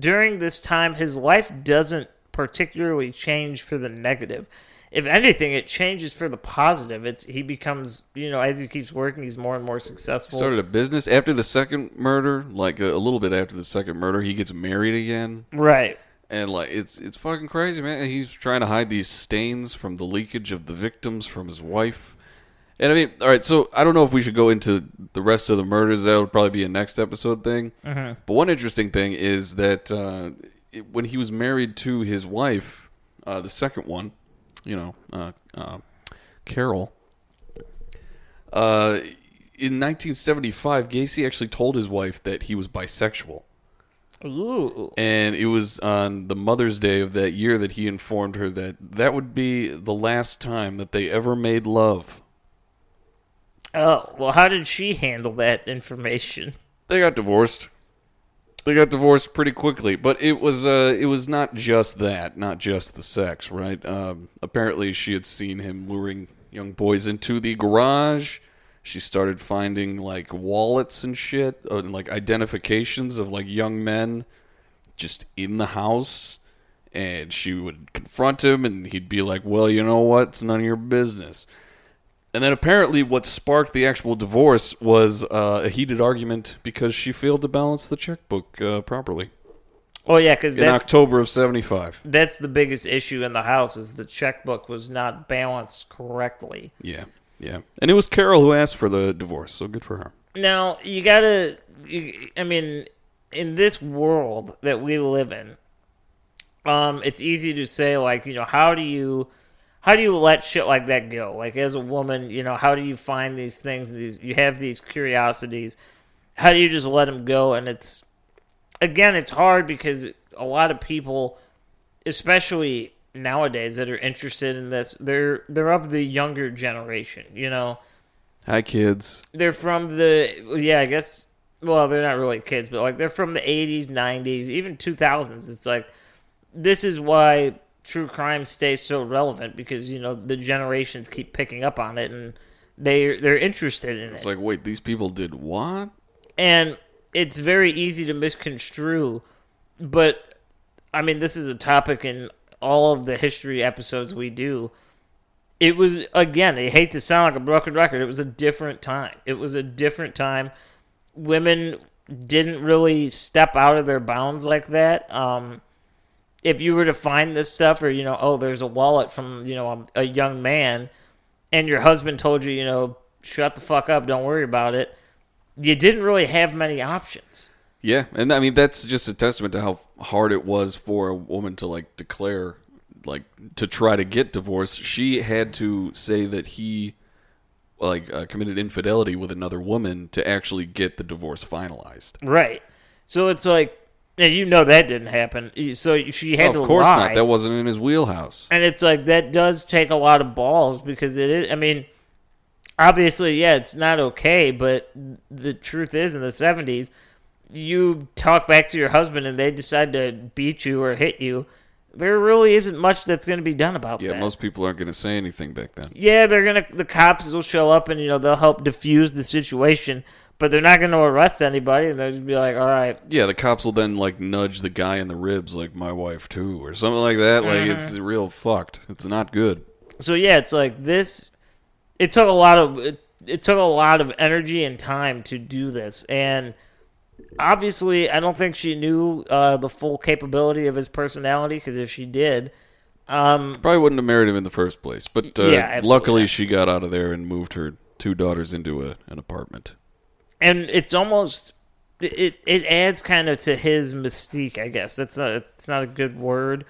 during this time, his life doesn't particularly change for the negative. If anything, it changes for the positive. It's he becomes, you know, as he keeps working, he's more and more successful. Started a business after the second murder, like a, a little bit after the second murder, he gets married again. right. And like it's it's fucking crazy, man. And he's trying to hide these stains from the leakage of the victims from his wife. And I mean, all right. So I don't know if we should go into the rest of the murders. That would probably be a next episode thing. But one interesting thing is that uh, it, when he was married to his wife, uh, the second one, you know, uh, uh, Carol. Uh, in 1975, Gacy actually told his wife that he was bisexual. Ooh. And it was on the Mother's Day of that year that he informed her that that would be the last time that they ever made love. Oh well, how did she handle that information? They got divorced. They got divorced pretty quickly, but it was uh, it was not just that, not just the sex, right? Um, apparently, she had seen him luring young boys into the garage. She started finding like wallets and shit, uh, and like identifications of like young men just in the house. And she would confront him, and he'd be like, "Well, you know what? It's none of your business." And then apparently, what sparked the actual divorce was uh, a heated argument because she failed to balance the checkbook uh, properly Oh yeah, because in October of '75. that's the biggest issue in the house is the checkbook was not balanced correctly. Yeah, yeah. And it was Carol who asked for the divorce, so good for her. Now you gotta. You, I mean, in this world that we live in, um, it's easy to say like, you know, how do you, how do you let shit like that go? Like as a woman, you know, how do you find these things? These you have these curiosities. How do you just let them go? And it's again, it's hard because a lot of people, especially nowadays, that are interested in this, they're they're of the younger generation. You know, Hi, kids. they're from the yeah, I guess. Well, they're not really kids, but like they're from the '80s, '90s, even 2000s. It's like this is why true crime stays so relevant because you know the generations keep picking up on it and they they're interested in it. It's like, wait, these people did what? and it's very easy to misconstrue but i mean this is a topic in all of the history episodes we do it was again i hate to sound like a broken record it was a different time it was a different time women didn't really step out of their bounds like that um if you were to find this stuff or you know oh there's a wallet from you know a, a young man and your husband told you you know shut the fuck up don't worry about it you didn't really have many options. Yeah, and I mean that's just a testament to how hard it was for a woman to like declare, like to try to get divorced. She had to say that he like uh, committed infidelity with another woman to actually get the divorce finalized. Right. So it's like, and you know that didn't happen. So she had of to Of course lie. not. That wasn't in his wheelhouse. And it's like that does take a lot of balls because it is. I mean, obviously, yeah, it's not okay. But the truth is, in the seventies, you talk back to your husband and they decide to beat you or hit you. There really isn't much that's going to be done about Yeah, that. most people aren't going to say anything back then. yeah, they're gonna. The cops will show up and you know they'll help diffuse the situation, but they're not going to arrest anybody. And they'll just be like, "All right, Yeah, the cops will then like nudge the guy in the ribs, like my wife too, or something like that. Like it's Mm-hmm. real fucked. It's not good. so yeah, it's like this. It took a lot of it, it took a lot of energy and time to do this, and obviously, I don't think she knew uh, the full capability of his personality. Because if she did, um, Probably wouldn't have married him in the first place. But uh, Yeah, absolutely luckily, she got out of there and moved her two daughters into a, an apartment. And it's almost it it adds kind of to his mystique. I guess that's not it's not a good word,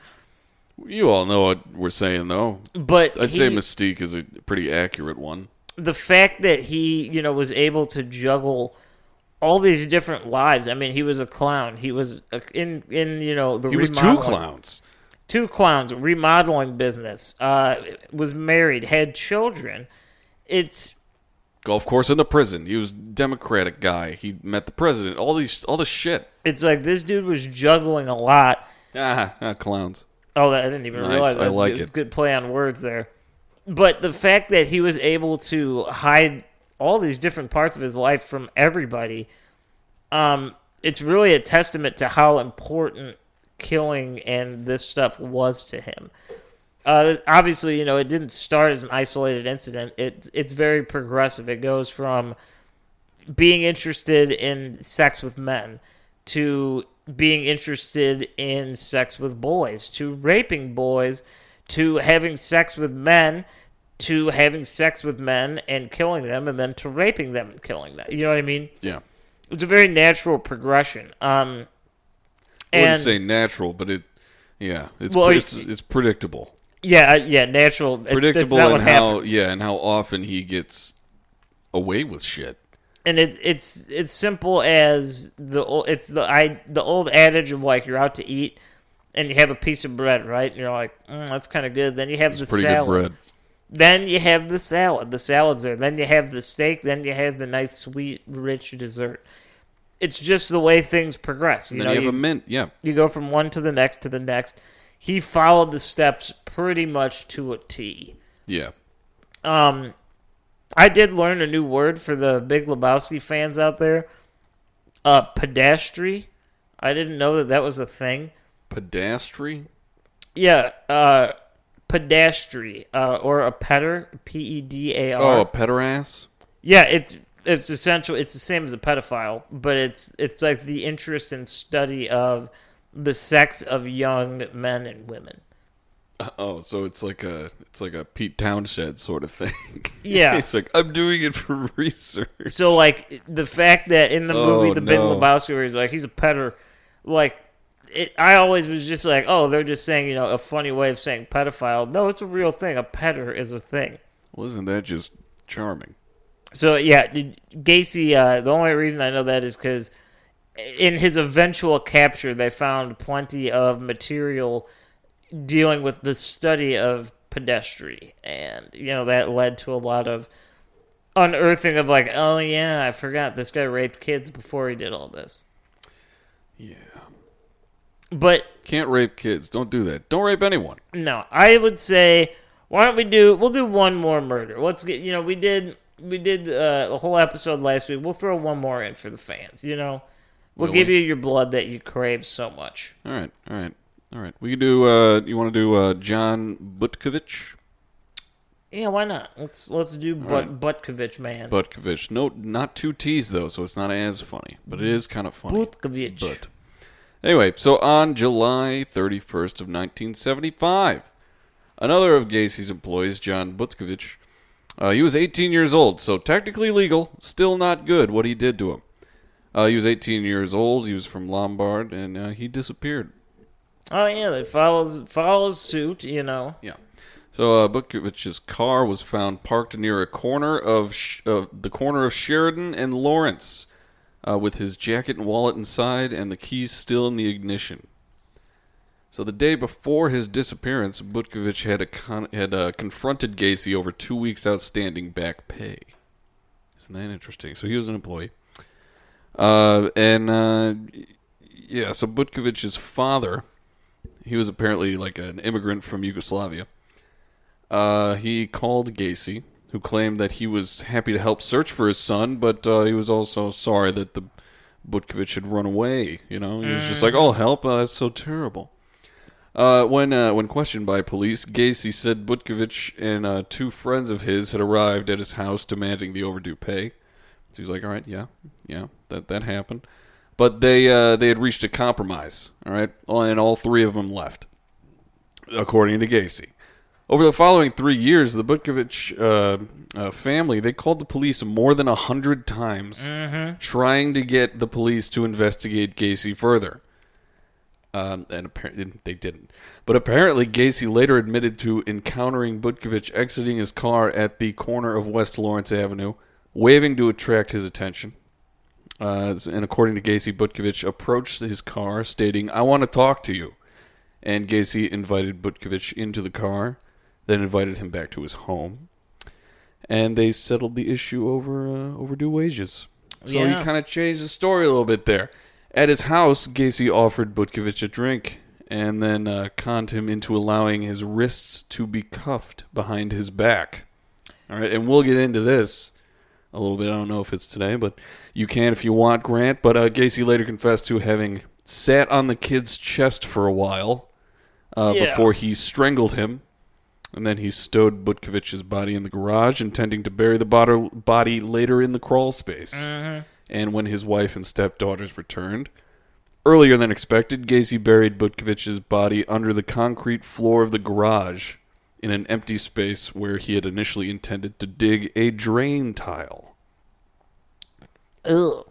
You all know what we're saying, though. but I'd say Mystique is a pretty accurate one. the fact that he, you know, was able to juggle all these different lives. I mean, he was a clown. He was a, in in you know the He was two clowns. two clowns, remodeling business. Uh, was married, had children. It's Golf course in the prison. He was Democratic guy. He met the president. All these, all this shit. it's like this dude was juggling a lot. Ah, ah clowns. Oh, that, I didn't even Nice. realize. I like good, it. Good play on words there. But the fact that he was able to hide all these different parts of his life from everybody, um, it's really a testament to how important killing and this stuff was to him. Uh, obviously, you know, it didn't start as an isolated incident. It it's very progressive. It goes from being interested in sex with men to being interested in sex with boys to raping boys to having sex with men to having sex with men and killing them and then to raping them and killing them. You know what I mean? Yeah. It's a very natural progression. Um I wouldn't say natural, but it, yeah, it's Well, it's, it's predictable. Yeah, uh, yeah, natural. Predictable and how happens. yeah, and how often he gets away with shit. and it, it's it's simple as the it's the I the old adage of like you're out to eat and you have a piece of bread, right? And you're like, mm, that's kind of good. Then you have It's the pretty salad. good bread. Then you have the salad. The salad's there. Then you have the steak. Then you have the nice, sweet, rich dessert. It's just the way things progress. You And then know, you have you, a mint. Yeah. you go from one to the next to the next. He followed the steps pretty much to a T. Yeah. Um, I did learn a new word for the Big Lebowski fans out there. Uh, pedastry. I didn't know that that was a thing. Pedastry. Yeah, uh, pedastry, uh, or a petter, P E D A Oh, a R. pederass. Yeah, it's it's essential. It's the same as a pedophile, but it's it's like the interest and study of the sex of young men and women. Oh, so it's like a it's like a Pete Townshend sort of thing. Yeah. it's like I'm doing it for research. So like the fact that in the Oh, movie The Big no. Lebowski, where he's like he's a petter, like it. I always was just like, oh, they're just saying you know a funny way of saying pedophile. No, it's a real thing. A petter is a thing. Well, isn't that just charming? So yeah, Gacy. Uh, the only reason I know that is because in his eventual capture, they found plenty of material dealing with the study of pedestry, and you know that led to a lot of unearthing of like, oh yeah, I forgot this guy raped kids before he did all this. Yeah. But Can't rape kids. Don't do that. Don't rape anyone. no, I would say why don't we do? We'll do one more murder. Let's get. You know, we did we did uh, a whole episode last week. We'll throw one more in for the fans. You know, we'll Will give you your blood that you crave so much. All right. All right. All right. We can do. Uh, you want to do uh, John Butkovich? Yeah, why not? Let's let's do But Butkovich, man. Butkovich. No, not two T's though, so it's not as funny, but it is kind of funny. Butkovich. But anyway, so on July 31st of 1975, another of Gacy's employees, John Butkovich, uh, he was 18 years old, so technically legal, still not good what he did to him. Uh, he was 18 years old. He was from Lombard, and uh, he disappeared. Oh yeah, they follows follows suit. You know. Yeah. So uh, Butkovich's car was found parked near a corner of Sh- uh, the corner of Sheridan and Lawrence, uh, with his jacket and wallet inside and the keys still in the ignition. So the day before his disappearance, Butkovich had a con- had uh, confronted Gacy over two weeks outstanding back pay. Isn't that interesting? So he was an employee, uh, and uh, yeah. So Butkovich's father, he was apparently like an immigrant from Yugoslavia. Uh, he called Gacy, who claimed that he was happy to help search for his son, but uh, he was also sorry that the Butkovich had run away. You know, he was just like, "Oh, help! Uh, that's so terrible." Uh, when uh, when questioned by police, Gacy said Butkovich and uh, two friends of his had arrived at his house demanding the overdue pay. So he's like, "All right, yeah, yeah, that that happened," but they uh, they had reached a compromise. All right, and all three of them left, according to Gacy. Over the following three years, the Butkovich uh, uh, family they called the police more than a hundred times, trying to get the police to investigate Gacy further. Um, and apparently they didn't. But apparently, Gacy later admitted to encountering Butkovich exiting his car at the corner of West Lawrence Avenue, waving to attract his attention. Uh, and according to Gacy, Butkovich approached his car, stating, "I want to talk to you." And Gacy invited Butkovich into the car, then invited him back to his home, and they settled the issue over uh, overdue wages. So Yeah. he kind of changed the story a little bit there. At his house, Gacy offered Butkovich a drink and then uh, conned him into allowing his wrists to be cuffed behind his back. All right, and we'll get into this a little bit. I don't know if it's today, but you can if you want, Grant. But uh, Gacy later confessed to having sat on the kid's chest for a while uh, Yeah. before he strangled him. And then he stowed Butkovich's body in the garage, intending to bury the bod- body later in the crawl space. And when his wife and stepdaughters returned, earlier than expected, Gacy buried Butkovich's body under the concrete floor of the garage in an empty space where he had initially intended to dig a drain tile. Ugh.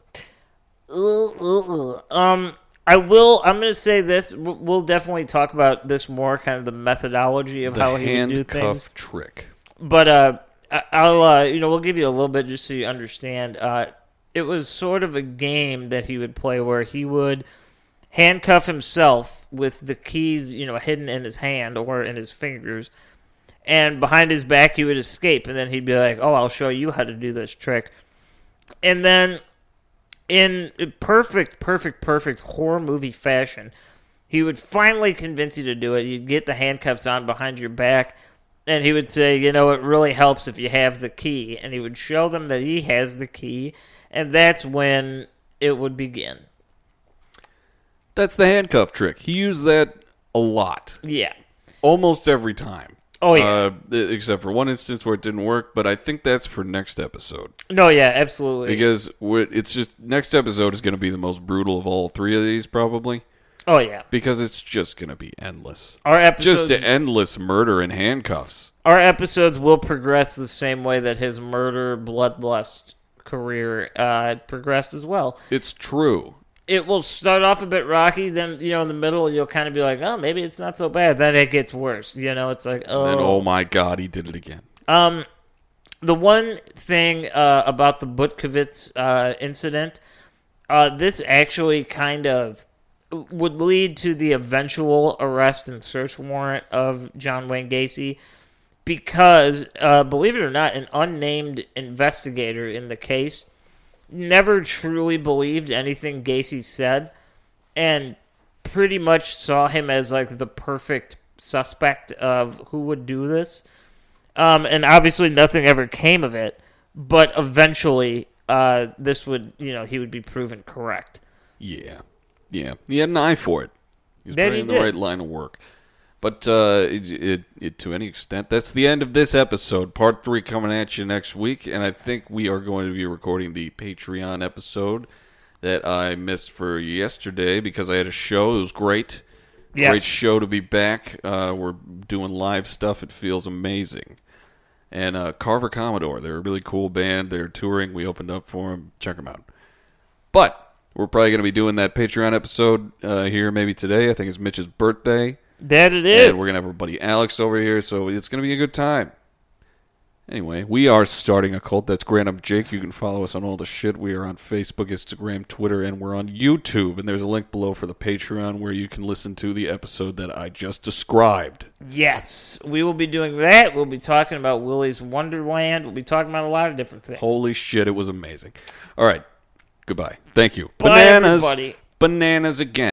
Ugh, ugh. Um, I will. I'm going to say this. We'll definitely talk about this more, kind of the methodology of The how he would do handcuff things. trick. But uh, I- I'll uh, you know, we'll give you a little bit just so you understand. Uh, it was sort of a game that he would play where he would handcuff himself with the keys, you know, hidden in his hand or in his fingers. And behind his back, he would escape, and then he'd be like, "Oh, I'll show you how to do this trick." And then in perfect, perfect, perfect horror movie fashion, he would finally convince you to do it. You'd get the handcuffs on behind your back, and he would say, You know, it really helps if you have the key. And he would show them that he has the key, and that's when it would begin. That's the handcuff trick. He used that a lot, Yeah. almost every time. Oh, yeah. Uh, except for one instance where it didn't work, but I think that's for next episode. No, yeah, absolutely. Because it's just next episode is going to be the most brutal of all three of these, probably. oh, yeah. Because it's just going to be endless. Our episodes, Just endless murder and handcuffs. our episodes will progress the same way that his murder, bloodlust career uh, progressed as well. It's true. It will start off a bit rocky. Then you know, in the middle, you'll kind of be like, "Oh, maybe it's not so bad." Then it gets worse. You know, it's like, "Oh, And oh my god, he did it again. um." The one thing uh, about the Butkovich uh, incident, uh, this actually kind of would lead to the eventual arrest and search warrant of John Wayne Gacy, because uh, believe it or not, an unnamed investigator in the case never truly believed anything Gacy said and pretty much saw him as like the perfect suspect of who would do this. Um, and obviously nothing ever came of it, but eventually uh, this would, you know, he would be proven correct. Yeah. Yeah. He had an eye for it. He was he in the did. right line of work. But uh, it, it, it, to any extent, that's the end of this episode. Part three coming at you next week, and I think we are going to be recording the Patreon episode that I missed for yesterday because I had a show. It was great. Yes. Great show to be back. Uh, we're doing live stuff. It feels amazing. And uh, Carver Commodore, they're a really cool band. They're touring. We opened up for them. Check them out. But we're probably going to be doing that Patreon episode uh, here maybe today. I think it's Mitch's birthday. That it is. And we're gonna have our buddy Alex over here, so it's gonna be a good time. Anyway, we are starting a cult. That's Grant Up Jake. You can follow us on all the shit. We are on Facebook, Instagram, Twitter, and we're on YouTube. And there's a link below for the Patreon where you can listen to the episode that I just described. Yes, we will be doing that. We'll be talking about Willy's Wonderland. We'll be talking about a lot of different things. Holy shit, it was amazing. All right, goodbye. Thank you. Bye, Bananas. everybody. Bananas again.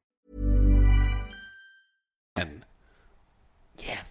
Yes.